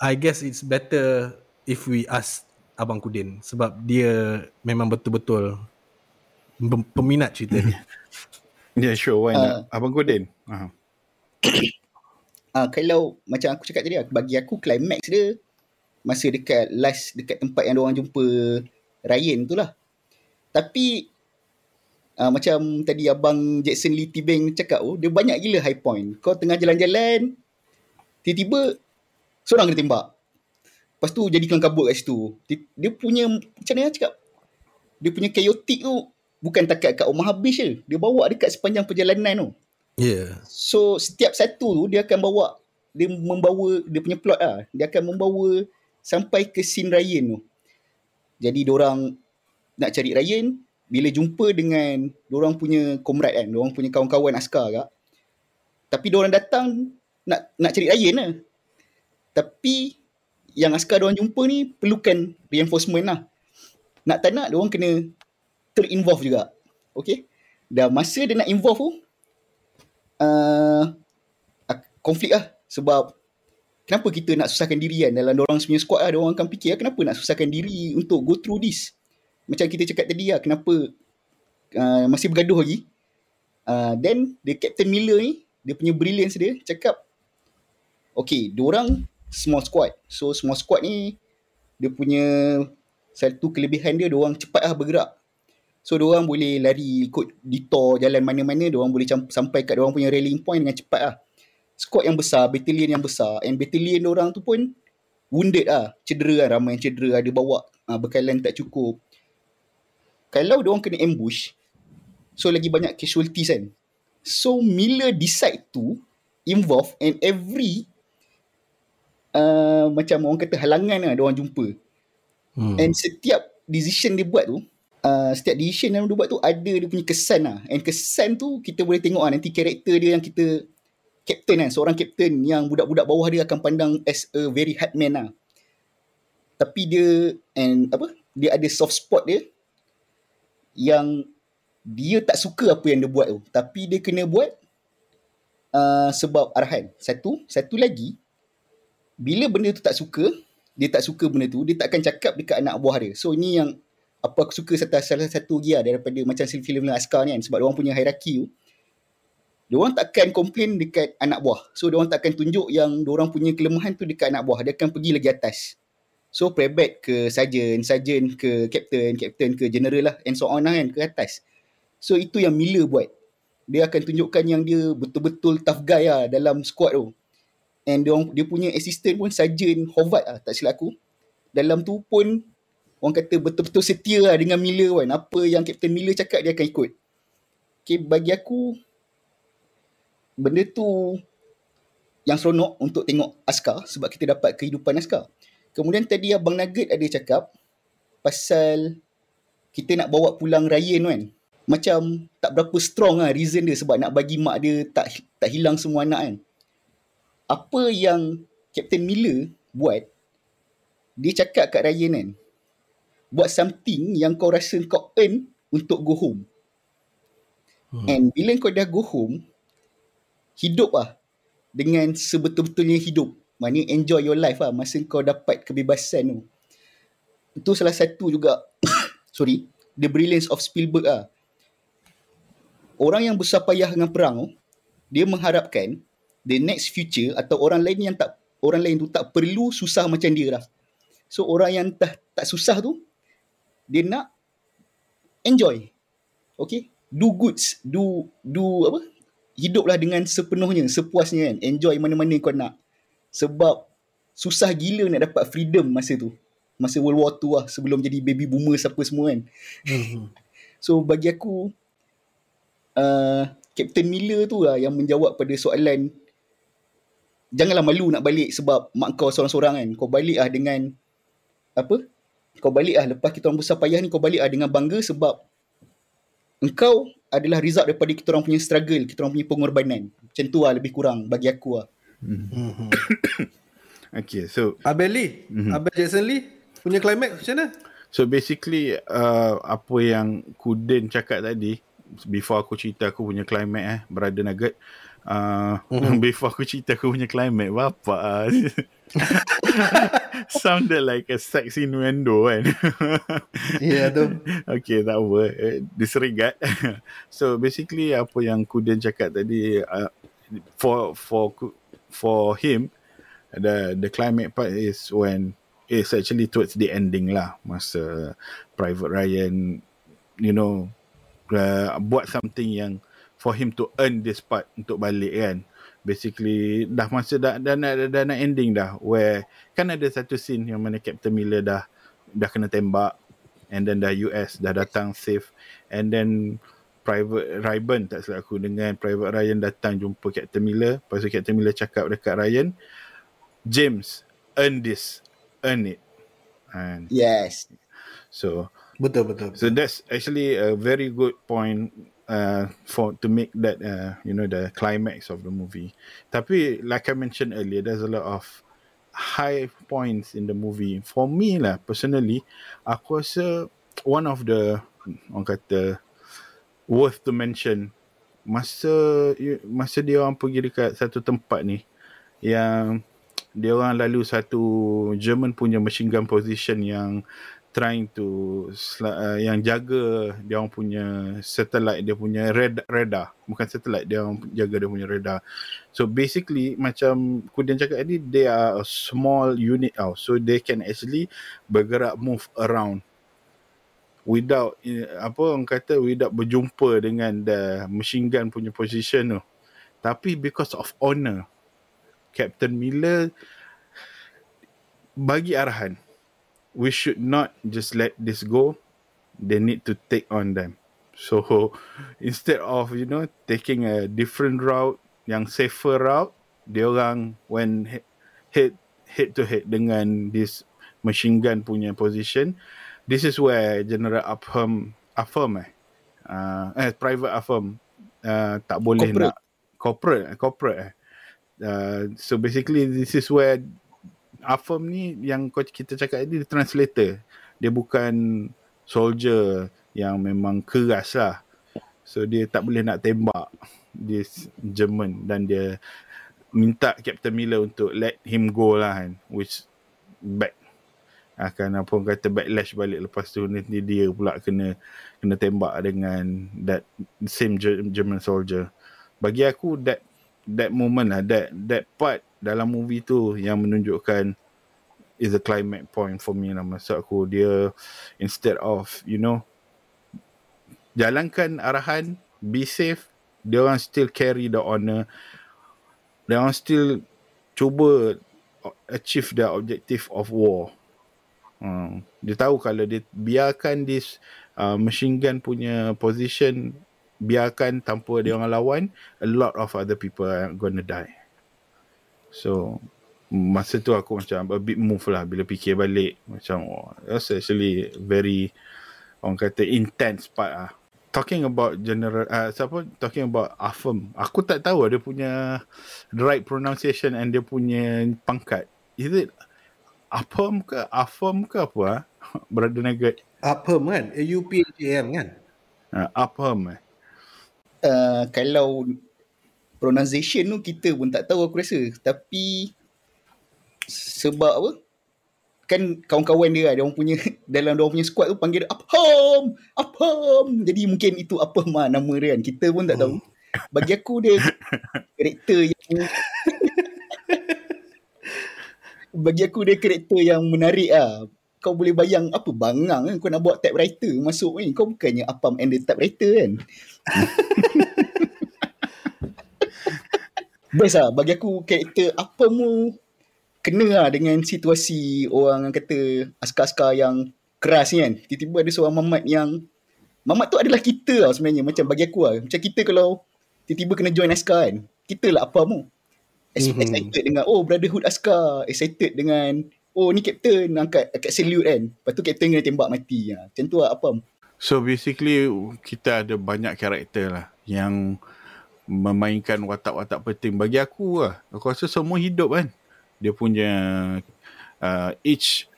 I guess it's better if we ask Abang Kudin sebab dia memang betul-betul peminat cerita ni. Yeah, sure. Why not? Uh, Abang Kudin. Uh-huh. uh, kalau macam aku cakap tadi lah, bagi aku climax dia masa dekat last dekat tempat yang orang jumpa Ryan tu lah. Tapi uh, macam tadi abang Jackson Lee Tibeng cakap oh, dia banyak gila high point. Kau tengah jalan-jalan tiba-tiba seorang kena tembak. Lepas tu jadi kelang kabut kat situ. Dia, dia punya macam mana cakap? Dia punya chaotic tu bukan takat kat rumah habis je. Dia bawa dekat sepanjang perjalanan tu. Yeah. So setiap satu tu dia akan bawa dia membawa dia punya plot lah. Dia akan membawa sampai ke scene Ryan tu. Jadi orang nak cari Ryan bila jumpa dengan orang punya komrad kan, orang punya kawan-kawan askar kak. Tapi orang datang nak nak cari Ryan lah. Tapi yang askar orang jumpa ni perlukan reinforcement lah. Nak tak nak orang kena terinvolve juga. Okay. Dan masa dia nak involve tu uh, konflik lah. Sebab kenapa kita nak susahkan diri kan dalam orang punya squad lah. Orang akan fikir kenapa nak susahkan diri untuk go through this. Macam kita cakap tadi lah. Kenapa uh, masih bergaduh lagi. Uh, then the Captain Miller ni dia punya brilliance dia cakap okay, orang small squad. So small squad ni dia punya satu kelebihan dia orang cepat lah bergerak. So orang boleh lari ikut detour jalan mana-mana, orang boleh sampai kat orang punya rallying point dengan cepat lah. Squad yang besar, battalion yang besar and battalion orang tu pun wounded lah, cedera lah, ramai yang cedera ada bawa uh, bekalan tak cukup. Kalau orang kena ambush, so lagi banyak casualties kan. So Miller decide to involve and every uh, macam orang kata halangan lah orang jumpa. Hmm. And setiap decision dia buat tu, uh, setiap decision yang dia buat tu ada dia punya kesan lah. And kesan tu kita boleh tengok lah nanti karakter dia yang kita captain kan, seorang captain yang budak-budak bawah dia akan pandang as a very hard man lah. Tapi dia and apa? Dia ada soft spot dia yang dia tak suka apa yang dia buat tu. Tapi dia kena buat uh, sebab arahan. Satu, satu lagi bila benda tu tak suka, dia tak suka benda tu, dia tak akan cakap dekat anak buah dia. So ini yang apa aku suka salah, salah satu dia daripada macam filem-filem askar ni kan sebab dia orang punya hierarki tu. Dia orang takkan komplain dekat anak buah. So dia orang takkan tunjuk yang dia orang punya kelemahan tu dekat anak buah. Dia akan pergi lagi atas. So private ke sergeant, sergeant ke captain, captain ke general lah and so on lah kan ke atas. So itu yang Miller buat. Dia akan tunjukkan yang dia betul-betul tough guy lah dalam squad tu. And dia, dia punya assistant pun Sergeant Hovat lah tak silap aku. Dalam tu pun orang kata betul-betul setia lah dengan Miller kan. Apa yang Captain Miller cakap dia akan ikut. Okay, bagi aku benda tu yang seronok untuk tengok askar sebab kita dapat kehidupan askar. Kemudian tadi Abang Nugget ada cakap pasal kita nak bawa pulang Ryan kan. Macam tak berapa strong lah reason dia sebab nak bagi mak dia tak tak hilang semua anak kan apa yang Captain Miller buat dia cakap kat Ryan kan buat something yang kau rasa kau earn untuk go home. Hmm. and bila kau dah go home hidup lah dengan sebetul-betulnya hidup. Maknanya enjoy your life lah masa kau dapat kebebasan tu. Itu salah satu juga sorry the brilliance of Spielberg lah orang yang besar payah dengan perang tu dia mengharapkan the next future atau orang lain yang tak orang lain tu tak perlu susah macam dia dah. So orang yang tak tak susah tu dia nak enjoy. Okay? Do goods, do do apa? Hiduplah dengan sepenuhnya, sepuasnya kan. Enjoy mana-mana kau nak. Sebab susah gila nak dapat freedom masa tu. Masa World War II lah sebelum jadi baby boomer siapa semua kan. Hmm. so bagi aku uh, Captain Miller tu lah yang menjawab pada soalan janganlah malu nak balik sebab mak kau seorang-seorang kan. Kau balik lah dengan apa? Kau balik lah lepas kita orang besar payah ni kau balik lah dengan bangga sebab engkau adalah result daripada kita orang punya struggle, kita orang punya pengorbanan. Macam tu lah lebih kurang bagi aku lah. Mm-hmm. okay, so Abel Lee, mm-hmm. Abel Jackson Lee punya climax macam mana? So basically uh, apa yang Kuden cakap tadi before aku cerita aku punya climax eh Brother Nugget Uh, mm-hmm. Before aku cerita aku punya climate Bapa. Sounded like a sex innuendo kan? Ya yeah, tu Okay tak apa. Eh, Disregard So basically Apa yang Kuden cakap tadi uh, for for for him the the climax part is when it's actually towards the ending lah. Masa Private Ryan you know uh, buat something yang for him to earn this part untuk balik kan basically dah masa dah dah nak dah nak ending dah where kan ada satu scene yang mana Captain Miller dah dah kena tembak and then dah US dah datang save and then Private Ryan tak silap aku dengan Private Ryan datang jumpa Captain Miller lepas tu Captain Miller cakap dekat Ryan James earn this earn it and Yes. so Betul betul. So that's actually a very good point uh, for to make that uh, you know the climax of the movie. Tapi like I mentioned earlier, there's a lot of high points in the movie. For me lah, personally, aku rasa one of the orang kata worth to mention masa masa dia orang pergi dekat satu tempat ni yang dia orang lalu satu German punya machine gun position yang trying to uh, yang jaga dia orang punya satellite dia punya radar, radar. Bukan satellite dia orang jaga dia punya radar. So basically macam Kudian cakap tadi they are a small unit tau. So they can actually bergerak move around without eh, apa orang kata without berjumpa dengan the machine gun punya position tu. Tapi because of honor Captain Miller bagi arahan we should not just let this go. They need to take on them. So instead of you know taking a different route, yang safer route, dia orang when he- head head to head dengan this machine gun punya position, this is where General Upham Affirm eh, uh, eh private Affirm uh, tak boleh Corporate. nak corporate eh, corporate eh. Uh, so basically this is where Affirm ni yang kita cakap tadi dia translator. Dia bukan soldier yang memang keras lah. So dia tak boleh nak tembak this German dan dia minta Captain Miller untuk let him go lah kan. Which back akan apa orang kata backlash balik lepas tu nanti dia pula kena kena tembak dengan that same Ge- German soldier. Bagi aku that that moment lah that that part dalam movie tu yang menunjukkan is a climax point for me lah. Maksud aku dia instead of you know jalankan arahan be safe dia orang still carry the honor. Dia orang still cuba achieve the objective of war. Hmm. dia tahu kalau dia biarkan this uh, machine gun punya position biarkan tanpa dia orang lawan a lot of other people are gonna die So masa tu aku macam a bit move lah bila fikir balik macam oh, that's actually very orang kata intense part ah. Talking about general uh, siapa talking about Afam. Aku tak tahu dia punya right pronunciation and dia punya pangkat. Is it Afam ke Afam ke apa ah? Brother Nugget. Upham kan? A-U-P-H-A-M kan? Uh, Afam eh. Uh, kalau pronunciation tu kita pun tak tahu aku rasa. Tapi sebab apa? Kan kawan-kawan dia lah, dia orang punya dalam dia orang punya squad tu panggil dia Apham, Apham. Jadi mungkin itu apa mah nama dia kan. Kita pun tak tahu. Bagi aku dia karakter yang bagi aku dia karakter yang menarik ah. Kau boleh bayang apa bangang kan kau nak buat typewriter masuk ni. Kau bukannya Apam and the typewriter kan. Best lah. Bagi aku karakter apa mu kena lah dengan situasi orang yang kata askar-askar yang keras ni kan. Tiba-tiba ada seorang mamat yang mamat tu adalah kita lah sebenarnya. Macam bagi aku lah. Macam kita kalau tiba-tiba kena join askar kan. Kita lah apa mu. Mhm. Excited dengan oh brotherhood askar. Excited dengan oh ni captain angkat angkat salute kan. Lepas tu captain kena tembak mati. Ha. Macam tu lah apa. So basically kita ada banyak karakter lah yang memainkan watak-watak penting bagi aku lah. Aku rasa semua hidup kan. Dia punya uh, each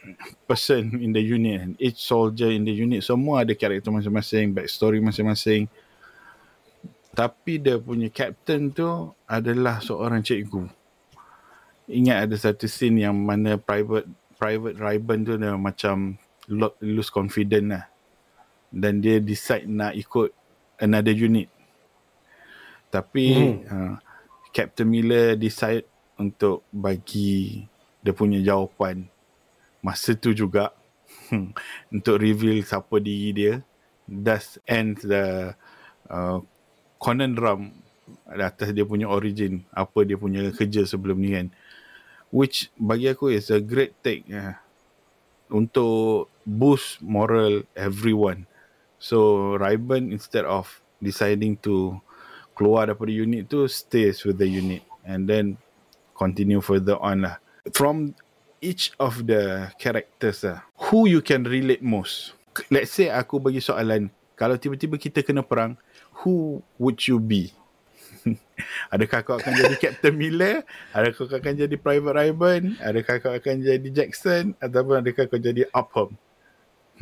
person in the unit, each soldier in the unit semua ada karakter masing-masing, backstory masing-masing. Tapi dia punya captain tu adalah seorang cikgu. Ingat ada satu scene yang mana private private Rayburn tu dia macam lo- lose confident lah. Dan dia decide nak ikut another unit. Tapi Hmm. uh, Captain Miller decide untuk bagi dia punya jawapan masa tu juga. Untuk reveal siapa diri dia. Thus ends the uh, conundrum atas dia punya origin. Apa dia punya kerja sebelum ni kan which bagi aku is a great take uh, untuk boost moral everyone. So Raiben instead of deciding to keluar daripada unit tu stays with the unit and then continue further on lah. From each of the characters lah who you can relate most? Let's say aku bagi soalan kalau tiba-tiba kita kena perang who would you be adakah kau akan jadi Captain Miller adakah kau akan jadi Private Ryan adakah kau akan jadi Jackson ataupun adakah kau jadi Upham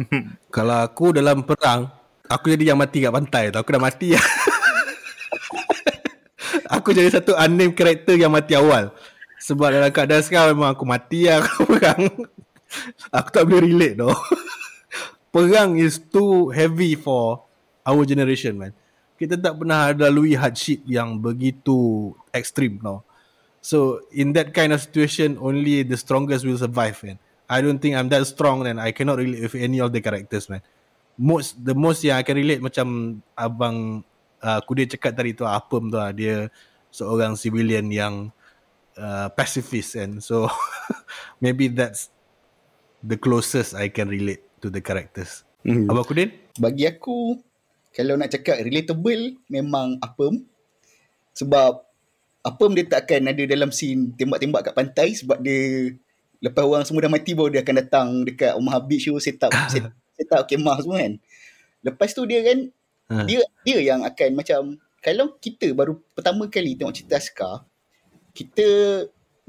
Kalau aku dalam perang, aku jadi yang mati kat pantai tu. Aku dah mati lah. aku jadi satu unnamed karakter yang mati awal. Sebab dalam keadaan sekarang memang aku mati lah aku perang. aku tak boleh relate tu. perang is too heavy for our generation man. Kita tak pernah ada lalui hardship yang begitu ekstrim tau. So in that kind of situation only the strongest will survive man. I don't think I'm that strong and I cannot relate with any of the characters man. Most the most yang I can relate macam abang uh, Kudir cakap tadi tu Apem tu lah. Dia seorang civilian yang uh, pacifist and so maybe that's the closest I can relate to the characters. Hmm. Abang Kudir? Bagi aku, kalau nak cakap relatable, memang Apem. Sebab Apem dia tak akan ada dalam scene tembak-tembak kat pantai sebab dia lepas orang semua dah mati baru dia akan datang dekat Omaha Beach tu set up set, set up kemah semua kan. Lepas tu dia kan Ha. dia dia yang akan macam kalau kita baru pertama kali tengok cerita Askar kita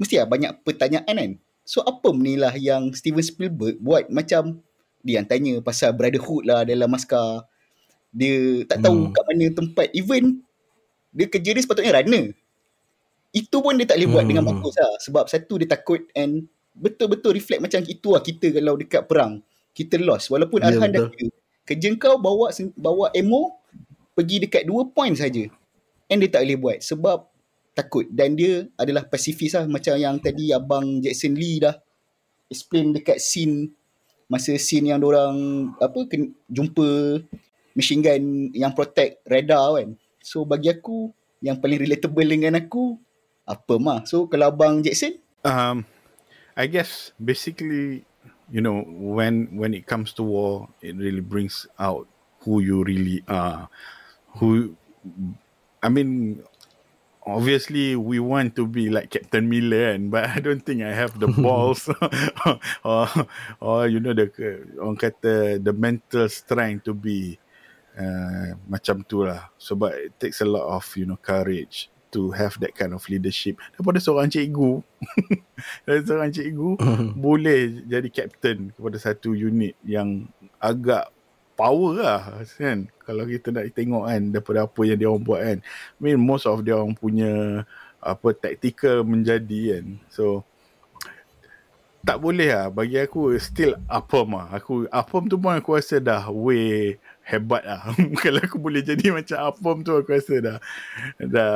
mesti lah banyak pertanyaan kan. So apa ni lah yang Steven Spielberg buat macam dia yang tanya pasal brotherhood lah dalam Askar. Dia tak tahu Hmm. kat mana tempat even dia kerja dia sepatutnya runner. Itu pun dia tak boleh buat Hmm. dengan bagus lah. Sebab satu dia takut and betul-betul reflect macam itu lah kita kalau dekat perang. Kita lost. Walaupun Ya, arahan dah betul. clear. Kerja kau bawa bawa ammo pergi dekat dua point saja. And dia tak boleh buat sebab takut. Dan dia adalah pacifist lah macam yang tadi abang Jackson Lee dah explain dekat scene masa scene yang orang apa jumpa machine gun yang protect radar kan. So bagi aku yang paling relatable dengan aku apa mah. So kalau abang Jackson um i guess basically you know when when it comes to war it really brings out who you really are who i mean obviously we want to be like captain miller and but i don't think i have the balls or or you know the orang kata the mental strength to be uh, macam tu lah. Sebab it takes a lot of you know courage to have that kind of leadership. Daripada seorang cikgu. Daripada seorang cikgu boleh jadi captain kepada satu unit yang agak power lah kan? Kalau kita nak tengok kan daripada apa yang dia orang buat kan. I mean most of dia orang punya apa tactical menjadi kan. So tak boleh lah. Bagi aku still Apom lah. Aku Apom tu pun aku rasa dah way hebat lah. Kalau aku boleh jadi macam Apom tu aku rasa dah dah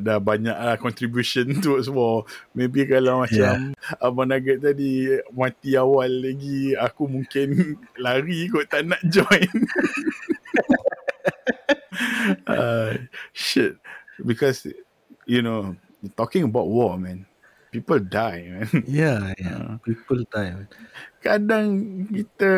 dah banyak lah contribution towards war maybe kalau macam yeah. Abang Nugget tadi mati awal lagi aku mungkin lari kot tak nak join. Uh, shit. Because you know talking about war man people die man Yeah, yeah. People die. man. kadang kita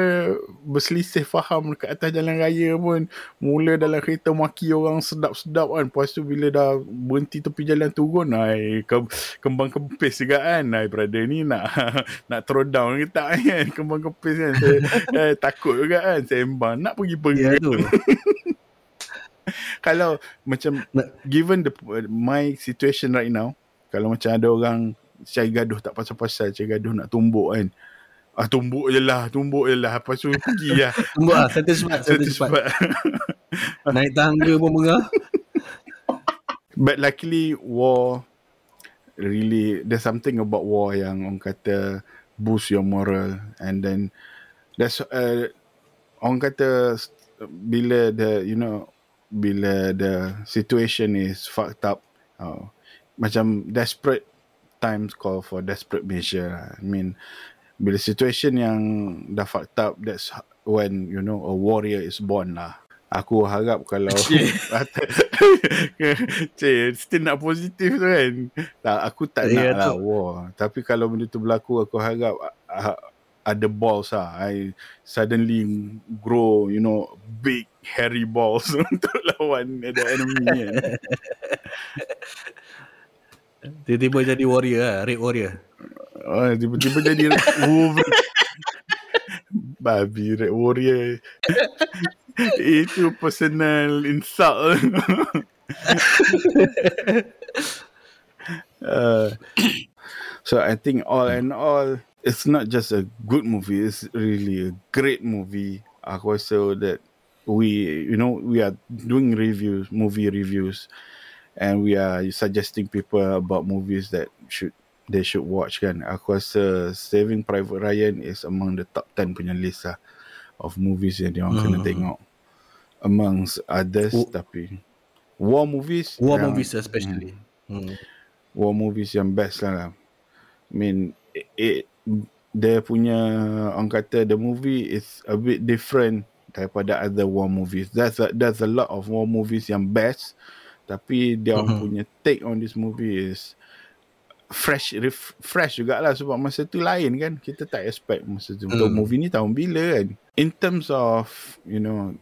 berselisih faham dekat atas jalan raya pun mula dalam kereta maki orang sedap-sedap kan lepas tu bila dah berhenti tepi jalan turun ai ke, kembang kempis juga kan ai brother ni nak nak throw down ke tak kan kembang kempis kan saya, eh, takut juga kan sembang nak pergi pergi Ya tu. kalau macam given the my situation right now kalau macam ada orang cari gaduh tak pasal-pasal cari gaduh nak tumbuk kan. Ah tumbuk je lah tumbuk je lah. Lepas tu pergi lah. Tunggu lah, cepat, settle Satu cepat. Naik tangga pun mengah. But luckily war really there's something about war yang orang kata boost your moral and then that's uh, orang kata bila the you know bila the situation is fucked up uh, macam desperate times call for desperate measure. lah. I mean, bila situation yang dah fucked up, that's when you know a warrior is born lah. Aku harap kalau Cik, still nak positif tu kan tak, Aku tak Ya, nak lah tu. war Tapi kalau benda tu berlaku Aku harap uh, Ada balls lah I suddenly grow You know Big hairy balls Untuk lawan the enemy kan Tiba-tiba jadi warrior lah, red warrior. Oh, tiba-tiba jadi Wolverine. Babi Red Warrior. Itu personal insult. uh, so I think all and all, it's not just a good movie. It's really a great movie. Aku rasa that we, you know, we are doing reviews, movie reviews, and we are suggesting people about movies that should they should watch kan. Aku rasa Saving Private Ryan is among the top 10 punya list lah of movies yang dia orang kena Hmm. tengok. Amongst others Oh. tapi war movies War yang- movies especially. Hmm. war movies yang best lah. I mean, it, it, dia punya orang kata the movie is a bit different daripada other war movies. There's a, there's a lot of war movies yang best, tapi dia Mhm. punya take on this movie is fresh ref, fresh jugalah sebab masa tu lain kan kita tak expect masa tu untuk Hmm. movie ni tahun bila kan in terms of you know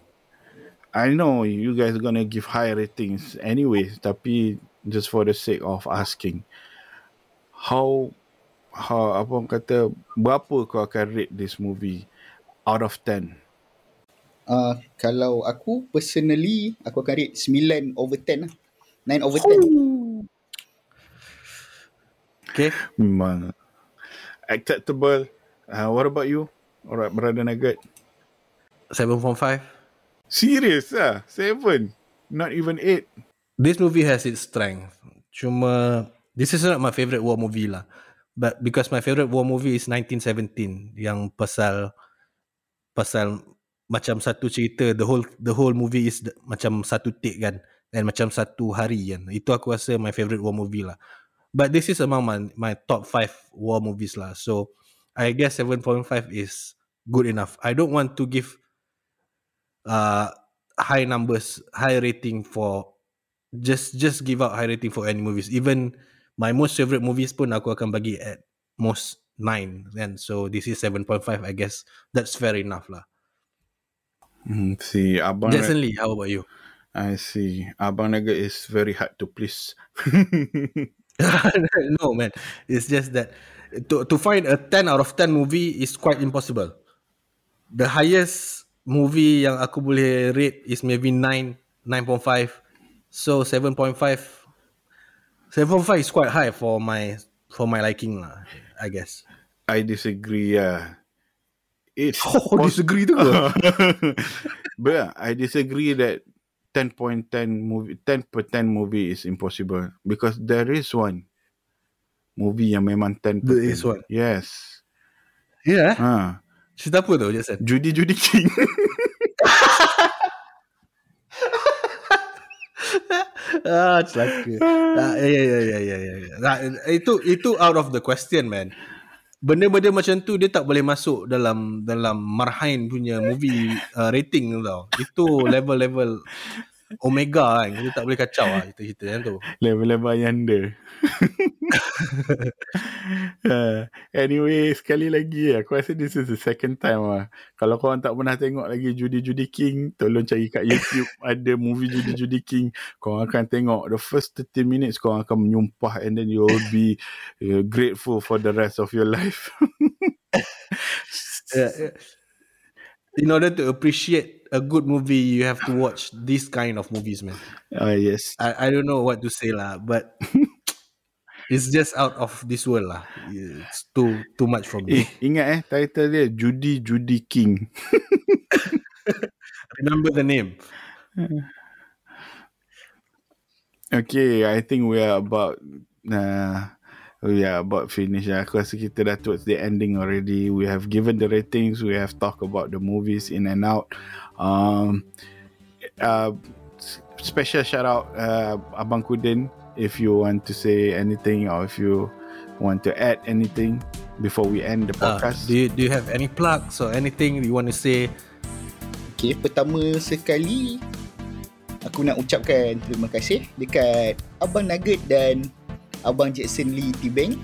I know you guys are gonna give high ratings anyway, tapi just for the sake of asking, how how apa orang kata berapa kau akan rate this movie out of 10? Uh, kalau aku personally, aku akan rate 9 over 10 lah. 9 over 10. Okay. Memang acceptable. Uh, what about you? Alright, brother Nugget. 7.5. Serious ah, seven, not even eight. This movie has its strength. Cuma this is not my favorite war movie lah. But because my favorite war movie is 1917 yang pasal pasal macam satu cerita the whole the whole movie is the, macam satu take kan dan macam satu hari kan. Itu aku rasa my favorite war movie lah. But this is among my my top 5 war movies lah. So I guess 7.5 is good enough. I don't want to give uh high numbers, high rating for just just give out high rating for any movies. Even my most favorite movies pun aku akan bagi at most 9 kan. So this is 7.5 I guess. That's fair enough lah. Hmm, see, abang Jackson Lee, how about you? I see. Abang Nugget is very hard to please. no man, it's just that to to find a 10 out of 10 movie is quite impossible. The highest movie yang aku boleh rate is maybe 9, 9.5. So 7.5 7.5 is quite high for my for my liking lah, I guess. I disagree. Yeah, it's Oh, disagree tu but yeah, I disagree that 10.10 movie 10 per 10 movie is impossible because there is one movie yang memang 10 per There 10. is one. Yes. Yeah. Ha. Cerita apa tu, Jackson? Judy Judy King. ah, celaka. ah, ya, ya, ya, ya, ya. ya. Nah, itu itu out of the question, man. Benda-benda macam tu dia tak boleh masuk dalam dalam Marhain punya movie uh, rating tau. Itu level-level Omega kan. Kita tak boleh kacau lah cerita-cerita yang tu. Level-level yanda. uh, anyway, sekali lagi aku rasa this is the second time lah. Kalau korang tak pernah tengok lagi Judy Judy King, tolong cari kat YouTube ada movie Judy Judy King. Korang akan tengok the first 30 minutes korang akan menyumpah and then you will be uh, grateful for the rest of your life. Yeah, yeah. In order to appreciate a good movie, you have to watch this kind of movies, man. Ah yes. I, I don't know what to say lah, but it's just out of this world lah. It's too too much for Eh, me. ingat eh title dia Judy Judy King. Remember the name. Okay, I think we are about uh, we are about finish lah. Aku rasa kita dah towards the ending already. We have given the ratings. We have talked about the movies in and out. Um, uh, special shout out uh, Abang Kudin if you want to say anything or if you want to add anything before we end the Uh, podcast. do you do you have any plugs or anything you want to say? Okay, pertama sekali aku nak ucapkan terima kasih dekat Abang Nugget dan Abang Jackson Lee T-Bank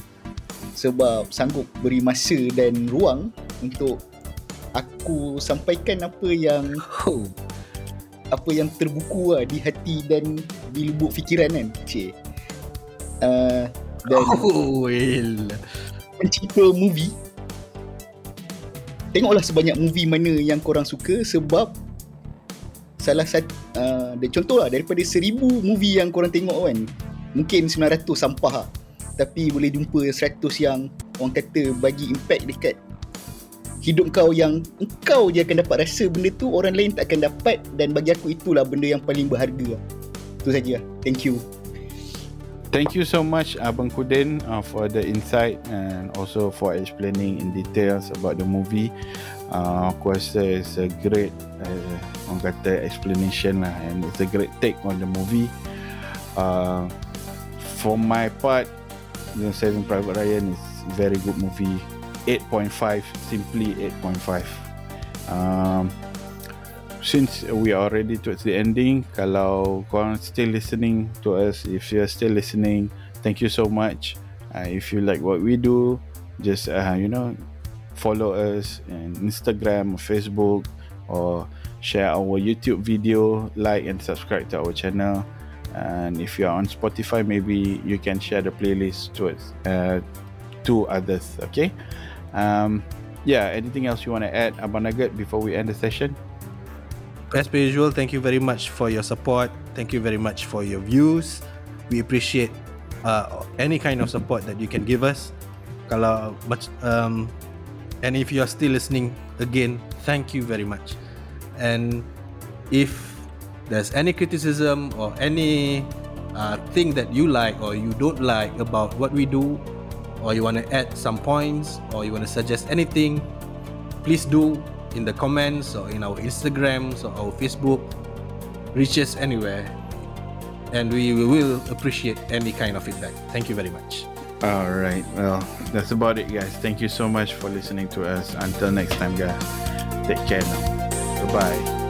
sebab sanggup beri masa dan ruang untuk aku sampaikan apa yang Oh, apa yang terbuku lah di hati dan di lubuk fikiran kan. Cik. Uh, dan oh well. pencipta movie tengoklah sebanyak movie mana yang korang suka sebab salah satu uh, contoh lah daripada seribu movie yang korang tengok kan mungkin 900 sampah lah tapi boleh jumpa 100 yang orang kata bagi impact dekat hidup kau yang engkau je akan dapat rasa benda tu orang lain tak akan dapat dan bagi aku itulah benda yang paling berharga lah. tu saja thank you Thank you so much Abang Kudin uh, for the insight and also for explaining in details about the movie. Uh, aku rasa it's a great uh, orang kata explanation lah and it's a great take on the movie. Uh, for my part, you know, Saving Private Ryan is very good movie. 8.5, simply 8.5. Um, since we are already towards the ending kalau korang still listening to us if you're still listening thank you so much uh, if you like what we do just uh, you know follow us on instagram or facebook or share our youtube video like and subscribe to our channel and if you are on spotify maybe you can share the playlist towards uh, to others okay um yeah anything else you want to add abang nugget before we end the session As per usual, thank you very much for your support. Thank you very much for your views. We appreciate uh, any kind of support that you can give us. Kalau um, and if you are still listening again, thank you very much. And if there's any criticism or any uh, thing that you like or you don't like about what we do, or you want to add some points, or you want to suggest anything, please do in the comments or in our Instagrams or our Facebook. Reach us anywhere, and we will appreciate any kind of feedback. Thank you very much. All right. Well, that's about it, guys. Thank you so much for listening to us. Until next time, guys. Take care now. Bye bye.